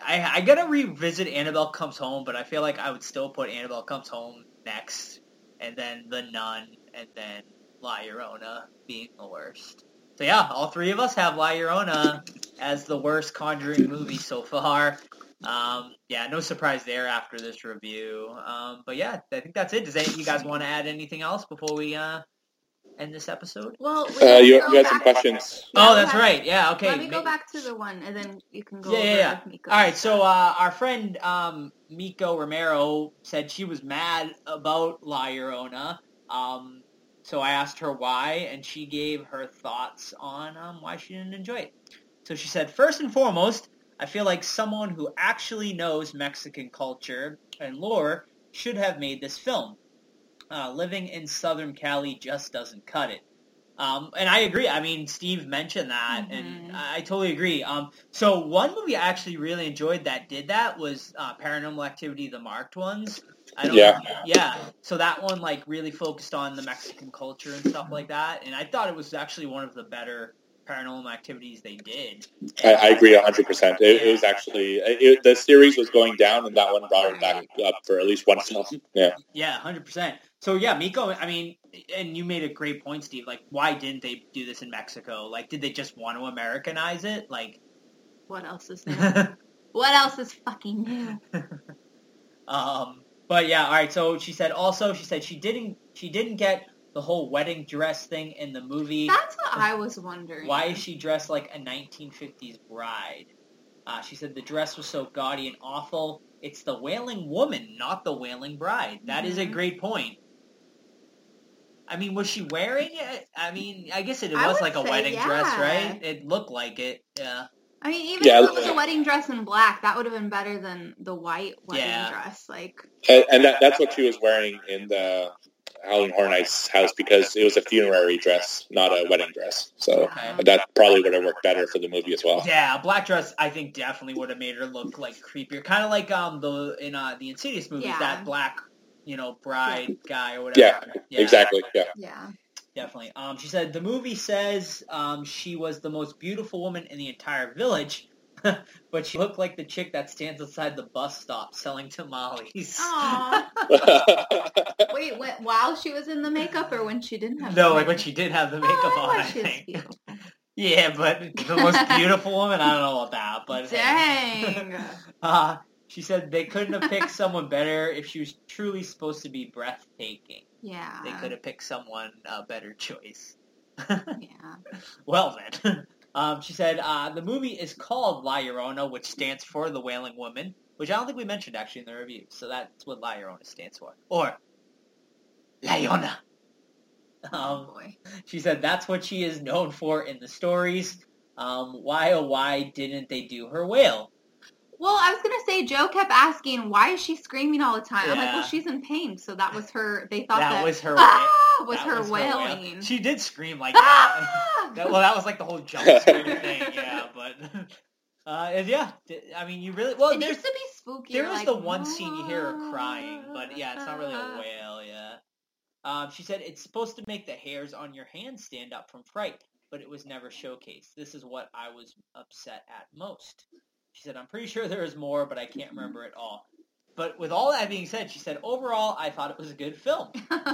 I I gotta revisit Annabelle Comes Home, but I feel like I would still put Annabelle Comes Home next, and then The Nun, and then La Llorona being the worst. So yeah, all three of us have La Llorona as the worst Conjuring movie so far. Um, yeah, no surprise there after this review. Um, but yeah, I think that's it. Does any of you guys want to add anything else before we uh, end this episode? Well, we Uh, you, go you had some back- questions. Yeah, oh, that's right. Yeah, okay. Let me go back to the one, and then you can go Yeah, over yeah, yeah. with Miko. All right, so uh, our friend um, Miko Romero said she was mad about La Llorona. Um, so I asked her why, and she gave her thoughts on um, why she didn't enjoy it. So she said, first and foremost, I feel like someone who actually knows Mexican culture and lore should have made this film. Uh, living in Southern Cali just doesn't cut it. Um, and I agree. I mean, Steve mentioned that, and Mhm. I, I totally agree. Um, so one movie I actually really enjoyed that did that was uh, Paranormal Activity: The Marked Ones. I don't Yeah. yeah. So that one like really focused on the Mexican culture and stuff like that, and I thought it was actually one of the better paranormal activities they did. I, I agree 100%. It, it was actually, it, the series was going down, and that one brought it back up for at least one film. [LAUGHS] Yeah. Yeah, hundred percent. So yeah, Miko. I mean, and you made a great point, Steve. Like, why didn't they do this in Mexico? Like, did they just want to Americanize it? Like, What else is [LAUGHS] new? what else is fucking new? [LAUGHS] um, but yeah, all right. So she said also, she said she didn't, she didn't get the whole wedding dress thing in the movie. That's what I was wondering. Why is she dressed like a 1950s bride? Uh, she said the dress was so gaudy and awful. It's the wailing woman, not the wailing bride. That is a Mhm. great point. I mean, was she wearing it? I mean, I guess it, I was like a say, wedding dress, right? It looked like it. Yeah. I mean, even Yeah, if it was a wedding dress in black, that would have been better than the white wedding Yeah. dress. Like, And, and that, that's what she was wearing in the Halloween Horror Nights house because it was a funerary dress, not a wedding dress. So Okay. that probably would have worked better for the movie as well. Yeah, a black dress I think definitely would have made her look like creepier. Kind of like um the in uh the Insidious movies Yeah. that black, you know, bride guy or whatever. Yeah, Exactly. Yeah. yeah. Definitely. Um, she said the movie says um, she was the most beautiful woman in the entire village, [LAUGHS] but she looked like the chick that stands outside the bus stop selling tamales. Aw. [LAUGHS] Wait, wait, while she was in the makeup or when she didn't have no, the like when makeup? she did have the makeup Oh, on, I she's think. Yeah, but the most beautiful woman, I don't know about that. But Dang. [LAUGHS] uh, she said they couldn't have picked someone better if she was truly supposed to be breathtaking. Yeah. They could have picked someone a better choice. Yeah. Well then, um, she said uh, the movie is called La Llorona, which stands for the Wailing Woman, which I don't think we mentioned actually in the review. So that's what La Llorona stands for, or La Llorona. Oh Um, boy. she said that's what she is known for in the stories. Um, why oh why didn't they do her wail? Well, I was gonna say Joe kept asking why is she screaming all the time. I'm like, well, she's in pain, so that was her. They thought That that, was her [LAUGHS] ah, was That her wail. wailing. She did scream like that. ah! That- well, that was like the whole jump scare thing, yeah. But [LAUGHS] uh, yeah, I mean, you really well. it there's needs to be spooky. There You're like, the one scene you hear her crying, but yeah, it's not really a "Ah." wail. Yeah. Um, she said it's supposed to make the hairs on your hands stand up from fright, but it was never showcased. This is what I was upset at most. She said, I'm pretty sure there is more, but I can't remember it all. But with all that being said, she said, overall, I thought it was a good film.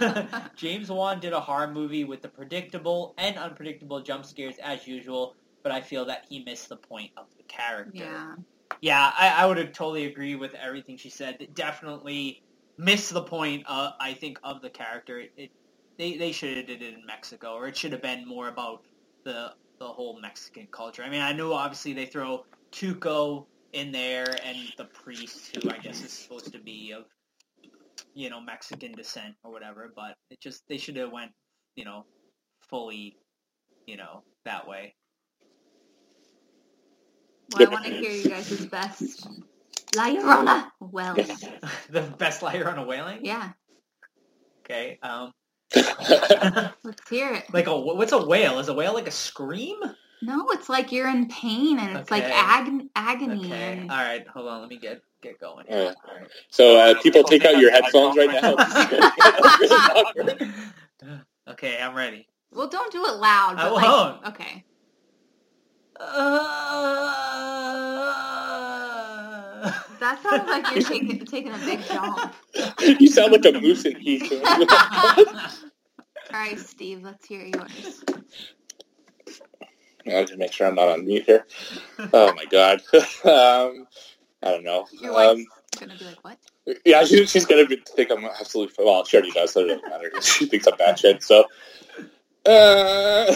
[LAUGHS] James Wan did a horror movie with the predictable and unpredictable jump scares as usual, but I feel that he missed the point of the character. Yeah. Yeah, I, I would have totally agree with everything she said. It definitely missed the point, uh, I think, of the character. It, it they, they should have did it in Mexico, or it should have been more about the the whole Mexican culture. I mean, I know obviously they throw Tuco in there and the priest, who I guess is supposed to be of, you know, Mexican descent or whatever, but it just, they should have went, you know, fully, you know, that way. Well, I want to hear you guys' best La Llorona wells. [LAUGHS] the best liar on a wailing? Yeah, Okay. Um, let's hear it. [LAUGHS] like a what's a wail? Is a wail like a scream? No, it's like you're in pain and it's like ag- agony. Okay. And All right. Hold on. Let me get get going. All Here. right. All right. so uh, people take out your headphones right now. [LAUGHS] [LAUGHS] Okay, I'm ready. well, don't do it loud. I But like, won't. Okay. [LAUGHS] That sounds like you're taking taking a big jump. you sound like a moose in heat. All right, Steve, let's hear yours. I'll just make sure I'm not on mute here. Oh my god. [LAUGHS] um, I don't know. Your wife's Um, gonna be like, "What?" yeah, she, she's gonna be, think I'm absolutely well. She already does, so it doesn't matter. She thinks I'm bad shit. So, uh, [LAUGHS]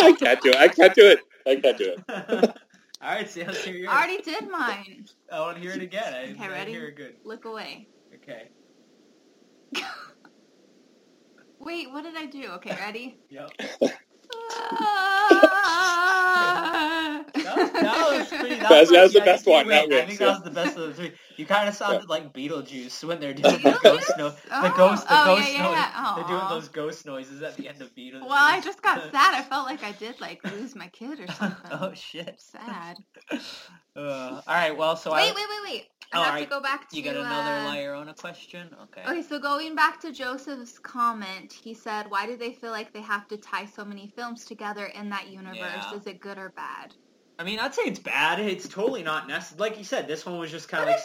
I can't do it. I can't do it. I can't do it. [LAUGHS] All right, see, let's hear yours. I already did mine. I want to hear it again. I, Okay, I ready? hear it good. Look away. Okay. Wait, what did I do? Okay, ready? Yep. Ah. That, that was pretty. That, That was- that was the best one, win. that I think yeah. that was the best of the three. You kind of sounded like Beetlejuice when they're doing the [LAUGHS] ghost noise. The Oh, ghost. The oh, ghost yeah, yeah, noise. yeah. They're doing those ghost noises at the end of Beetlejuice. Well, I just got [LAUGHS] sad. I felt like I did like lose my kid or [LAUGHS] something. oh shit. Sad. Uh, all right. Well, so wait, I. wait, wait, wait. I All have right. to go back to. You got another uh, on a question? Okay. Okay, so going back to Joseph's comment, he said, "Why do they feel like they have to tie so many films together in that universe? Yeah. Is it good or bad?" I mean, I'd say it's bad. It's totally not necessary. Like you said, this one was just kind of like,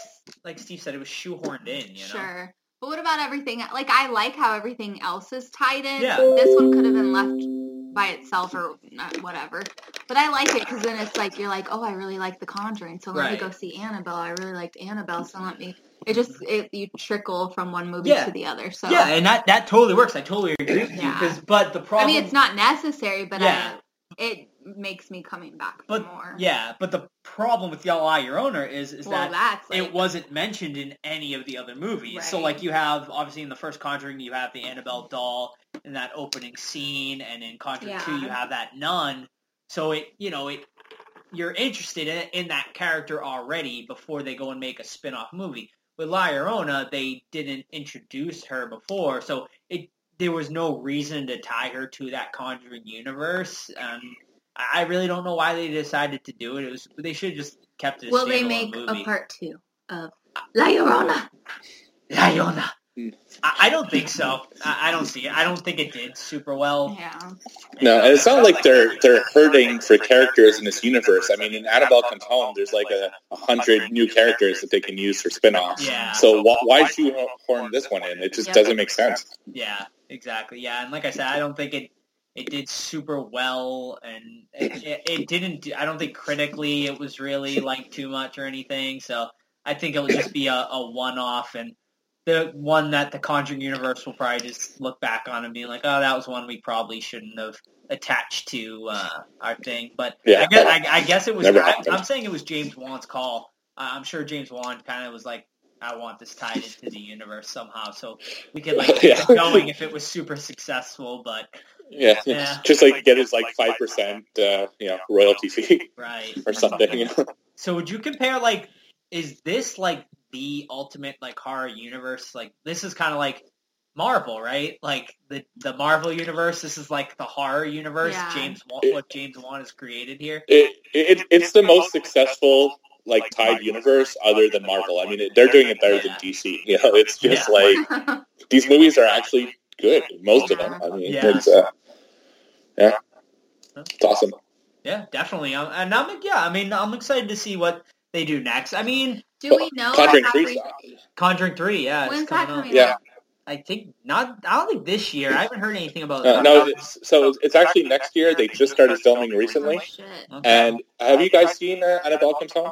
like Steve said, it was shoehorned in. You know. Sure. But what about everything? Like, I like how everything else is tied in. Yeah. This one could have been left by itself or not, whatever. But I like it because then it's like you're like, oh, I really like The Conjuring, so let me go see Annabelle. I really liked Annabelle, so let me. It just it you trickle from one movie Yeah. to the other. So Yeah, and that that totally works. I totally agree with you. Because but the problem. I mean, it's not necessary, but Yeah. I, it makes me coming back But more. yeah, but the problem with La Llorona is is well, that like, it wasn't mentioned in any of the other movies. So like you have obviously in the first Conjuring you have the Annabelle doll in that opening scene, and in Conjuring Two you have that nun. So it you know it you're interested in in that character already before they go and make a spin-off movie. With La Llorona, they didn't introduce her before, so it there was no reason to tie her to that Conjuring universe. Um, I really don't know why they decided to do it. It was they should have just kept it. A Will they make movie. a part two of La Llorona? La Llorona. I, I don't think so. I, I don't see it. I don't think it did super well. Yeah. No, and it's not like they're they're hurting for characters in this universe. I mean, in Annabelle Comes Home, there's like a, a hundred new characters that they can use for spin-offs. Yeah. So why, why shoehorn this one in? It just Yep. doesn't make sense. Yeah, exactly. Yeah, and like I said, I don't think it it did super well, and it, it, it didn't. I don't think critically it was really like too much or anything. So I think it'll just be a, a one off, and the one that the Conjuring universe will probably just look back on and be like, oh, that was one we probably shouldn't have attached to uh, our thing. But Yeah. I guess I, I guess it was. I, I'm saying it was James Wan's call. Uh, I'm sure James Wan kind of was like. I want this tied into the universe somehow, so we could like [LAUGHS] keep Yeah. going if it was super successful. But Yeah, Yeah. just like get his like five percent, uh, you know, royalty fee right [LAUGHS] or something. You [LAUGHS] know? So would you compare like is this like the ultimate like horror universe? Like this is kind of like Marvel, right? Like the the Marvel universe. This is like the horror universe. Yeah. James Wan, what James Wan has created here. It, it it's the most successful like tied universe other than Marvel. I mean, it, they're doing it better than DC. You know, it's just Yeah. like [LAUGHS] these movies are actually good. Most of them. I mean, Yeah. it's uh, yeah, it's awesome. Yeah, definitely. Um, and I'm yeah. I mean, I'm excited to see what they do next. I mean, Do we know? Conjuring three. re- Conjuring three. Yeah, When's it's that coming out. Yeah. I think not. I don't think this year. I haven't heard anything about. Uh, no, it's, so it's actually next year. They just started filming recently. Oh, shit. Okay. And have you guys seen uh, Annabelle Comes Home?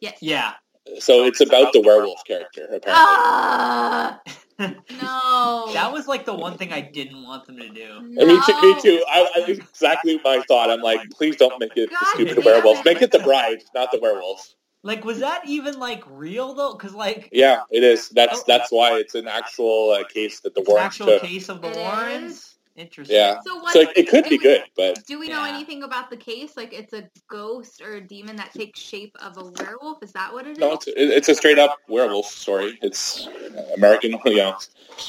Yes. yeah. So it's about the werewolf character, apparently. Ah, [LAUGHS] no. That was like the one thing I didn't want them to do. And me too. Me too. I, I exactly my thought. I'm like, please don't make it the stupid damn werewolf. Make it the bride, not the werewolf. Like, was that even like real though? Because like Yeah, it is. That's that's why it's an actual uh, case that the it's an Warrens actual took. case of the Warrens. Is? Interesting. Yeah. So what? So it, it could be good, but Do we know Yeah. anything about the case? Like it's a ghost or a demon that takes shape of a werewolf? Is that what it is? no, it's it, it's a straight up werewolf story. It's American. [LAUGHS] You know,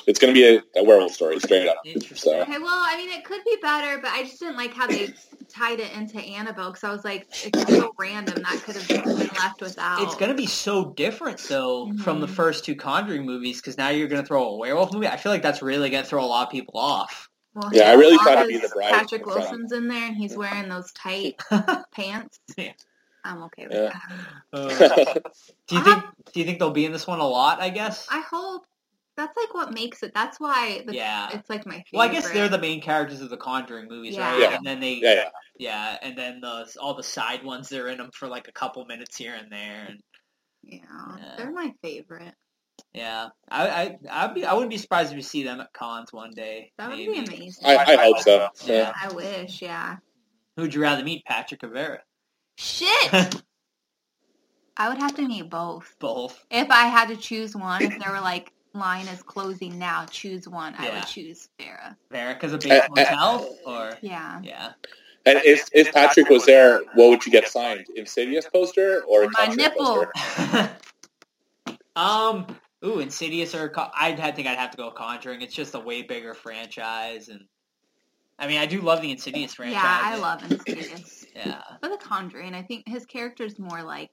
it's going to be a, a werewolf story, straight up. So Okay, well, I mean, it could be better, but I just didn't like how they tied it into Annabelle because I was like, it's so random that could have been left without. It's gonna be so different though from the Mhm. first two Conjuring movies because now you're gonna throw a werewolf movie. I feel like that's really gonna throw a lot of people off. Well, Yeah, I really long thought it'd be the bride Patrick in. Wilson's in there and he's wearing those tight [LAUGHS] pants. Yeah. I'm okay with Yeah. that. Uh, [LAUGHS] do you think? Do you think they'll be in this one a lot? I guess. I hope that's like what makes it. That's why the, yeah. it's like my favorite. Well, I guess they're the main characters of the Conjuring movies, Yeah. right? Yeah. And then they, yeah, yeah. yeah, and then the all the side ones they're in them for like a couple minutes here and there, and yeah, Yeah. they're my favorite. Yeah, I, I, I'd be, I wouldn't be surprised if we see them at cons one day. That would be amazing. I, I hope so. Yeah. Yeah. I wish, yeah. Who'd you rather meet, Patrick or Vera? Shit! [LAUGHS] I would have to meet both. Both. If I had to choose one, if there were like line is closing now, choose one, I would choose Vera. Vera, because of Bates Uh, uh, Motel, or Yeah. yeah. And if if Patrick was there, what would you get signed? Insidious poster or a My nipple. poster? [LAUGHS] um. Ooh, Insidious or Con- I'd think I'd have to go Conjuring. It's just a way bigger franchise, and I mean I do love the Insidious franchise. Yeah, I love Insidious. Yeah, But The Conjuring, I think his character's more like,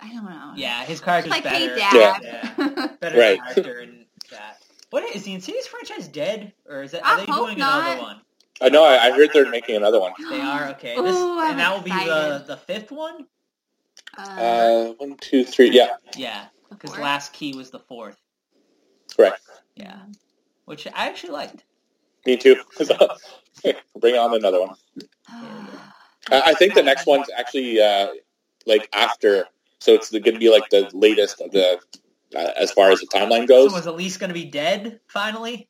I don't know. yeah, his It's character's like, better. hey, Dad. Yeah. [LAUGHS] better Right. character and that. What is the Insidious franchise dead, or is it? I Are they hope doing not. another one? I know. I, I heard they're making another one. They are okay. This, Ooh, I'm and that will be the the fifth one. Uh, Uh, one, two, three. Yeah, Yeah, because? Last Key was the fourth. right. Yeah, which I actually liked. Me too. [LAUGHS] [LAUGHS] Bring on another one. I, I think the next one's actually uh, like after, so it's going to be like the latest of the uh, as far as the timeline So goes. was Elise going to be dead finally?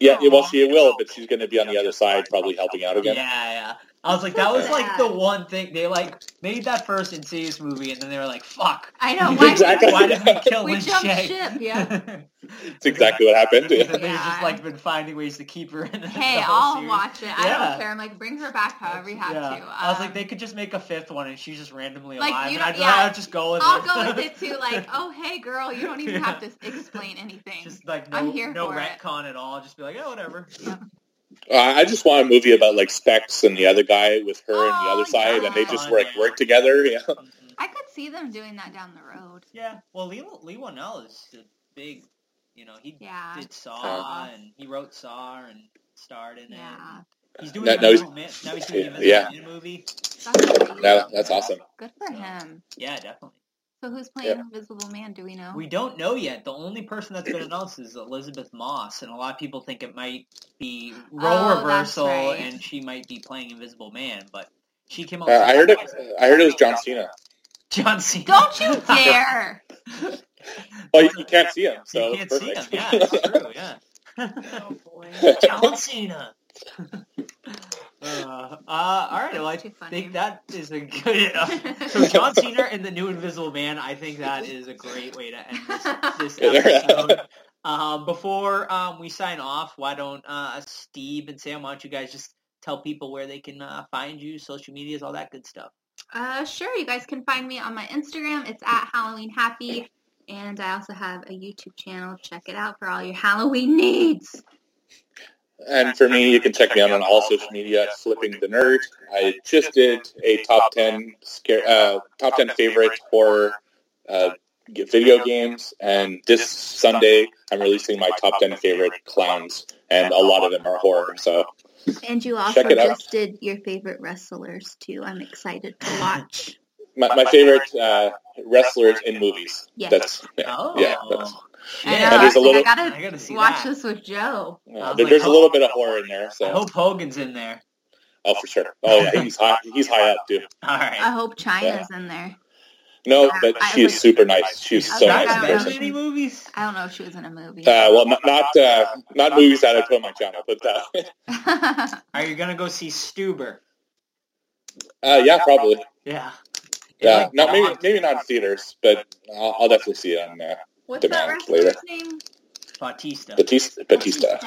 Yeah, yeah, well, she will, but she's going to be on the other side, probably helping out again. Yeah, yeah. I was like, that was like the one thing they like made that first Insidious movie, and then they were like, "Fuck, I know. [LAUGHS] Why, Exactly. why did we [LAUGHS] kill We Lin jumped Shaye?" ship, yeah. [LAUGHS] It's exactly what happened. And then Yeah. they've just like been finding ways to keep her in. The Hey, I'll series. watch it. I Yeah. don't care. I'm like, bring her back however you have Yeah. to. I was like, Um, they could just make a fifth one, and she's just randomly Like, alive, you and I'd, don't- yeah. I'd just go with I'll it. go with it too. Like, oh, hey, girl, you don't even have to explain anything. just like no, I'm here no for it. retcon at all. Just be like, yeah, whatever. I just want a movie about like Specs and the other guy with her and the Oh, other side, and they just work work together. [LAUGHS] Yeah. Mhm. I could see them doing that down the road. Yeah. Well, Leigh Leigh Whannell is a big. You know, he Yeah. did Saw Saw. and he wrote Saw and starred in it. Yeah. He's doing No- the no, he's- Man. Now he's doing [LAUGHS] Yeah. Man movie. That's great. That's awesome. Good for him. Yeah, definitely. So who's playing Invisible Man? Do we know? We don't know yet. The only person that's been announced is Elisabeth Moss, and a lot of people think it might be role Oh, reversal, right. and she might be playing Invisible Man. But she came out. Uh, I heard it. I heard it was John Cena. [LAUGHS] John Cena. Don't you dare! Oh, you, you can't see him, so you can't it's see him. perfect. Yeah, it's [LAUGHS] true. Yeah. oh boy. [LAUGHS] John Cena. Uh, all right. Well, I think that is a [LAUGHS] good. Uh, so John Cena and the new Invisible Man. I think that is a great way to end this, this [LAUGHS] episode. Um, before um, we sign off, why don't uh, Steve and Sam? Why don't you guys just tell people where they can uh, find you, social medias, all that good stuff. Uh, sure. You guys can find me on my Instagram. It's at Halloween Happy, and I also have a YouTube channel. Check it out for all your Halloween needs. And for me, you can check me out on all social media, Flipping the Nerd. I just did a top ten scare, uh, top ten favorite horror uh, video games, and this Sunday I'm releasing my top ten favorite clowns, and a lot of them are horror. So And you also Check it out. just did your favorite wrestlers too. I'm excited to watch. my, my favorite uh, wrestlers in movies. Yes. That's yeah, Oh, yeah. That's, I Yeah. know. And there's a I think little- I gotta, I gotta see watch that. this with Joe. I was there- like, there's a oh. little bit of horror in there. So I hope Hogan's in there. oh, for sure. Oh yeah, he's high. He's high up too. [LAUGHS] All right. I hope Chyna's in there. No, Yeah, but I she is was- super nice. She's I so nice like, in I don't know. person. any movies? I don't know if she was in a movie. Uh, well, not not, uh, not movies that I put on my channel, but uh, [LAUGHS] Are you gonna go see Stuber? uh, yeah, probably. Yeah. Yeah, Like, not maybe maybe not in theaters, but I'll, I'll definitely see it on uh, What's that Demand wrestler's later. name? Batista. Batista. Batista.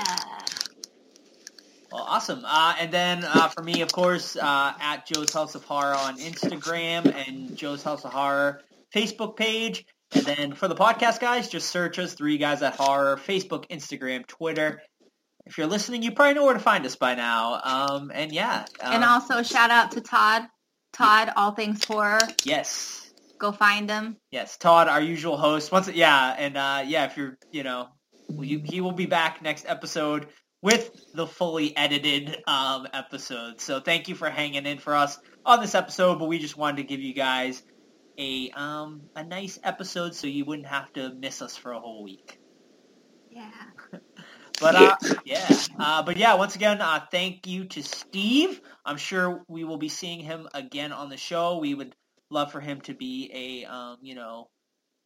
Well, awesome. Uh, and then uh, for me, of course, uh, at Joe's House of Horror on Instagram and Joe's House of Horror Facebook page. And then for the podcast guys, just search us, Three Guys at Horror, Facebook, Instagram, Twitter. If you're listening, you probably know where to find us by now. Um, and yeah. Um, And also shout out to Todd. Todd, All Things Horror. yes. Go find him. Yes, Todd, our usual host. Once, yeah, and uh, yeah, if you're, you know, you, he will be back next episode with the fully edited um, episode. So thank you for hanging in for us on this episode. But we just wanted to give you guys a um, a nice episode so you wouldn't have to miss us for a whole week. Yeah. [LAUGHS] But uh, yeah, uh, but yeah. Once again, uh, thank you to Steve. I'm sure we will be seeing him again on the show. We would love for him to be a um, you know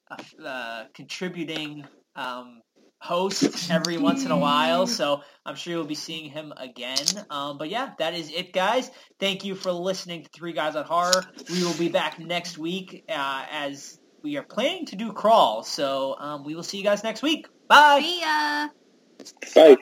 a, uh, contributing um, host every once in a while. So I'm sure you'll be seeing him again. Um, but yeah, that is it, guys. Thank you for listening to Three Guys on Horror. We will be back next week uh, as we are planning to do crawl. So um, we will see you guys next week. Bye. See ya. Bye.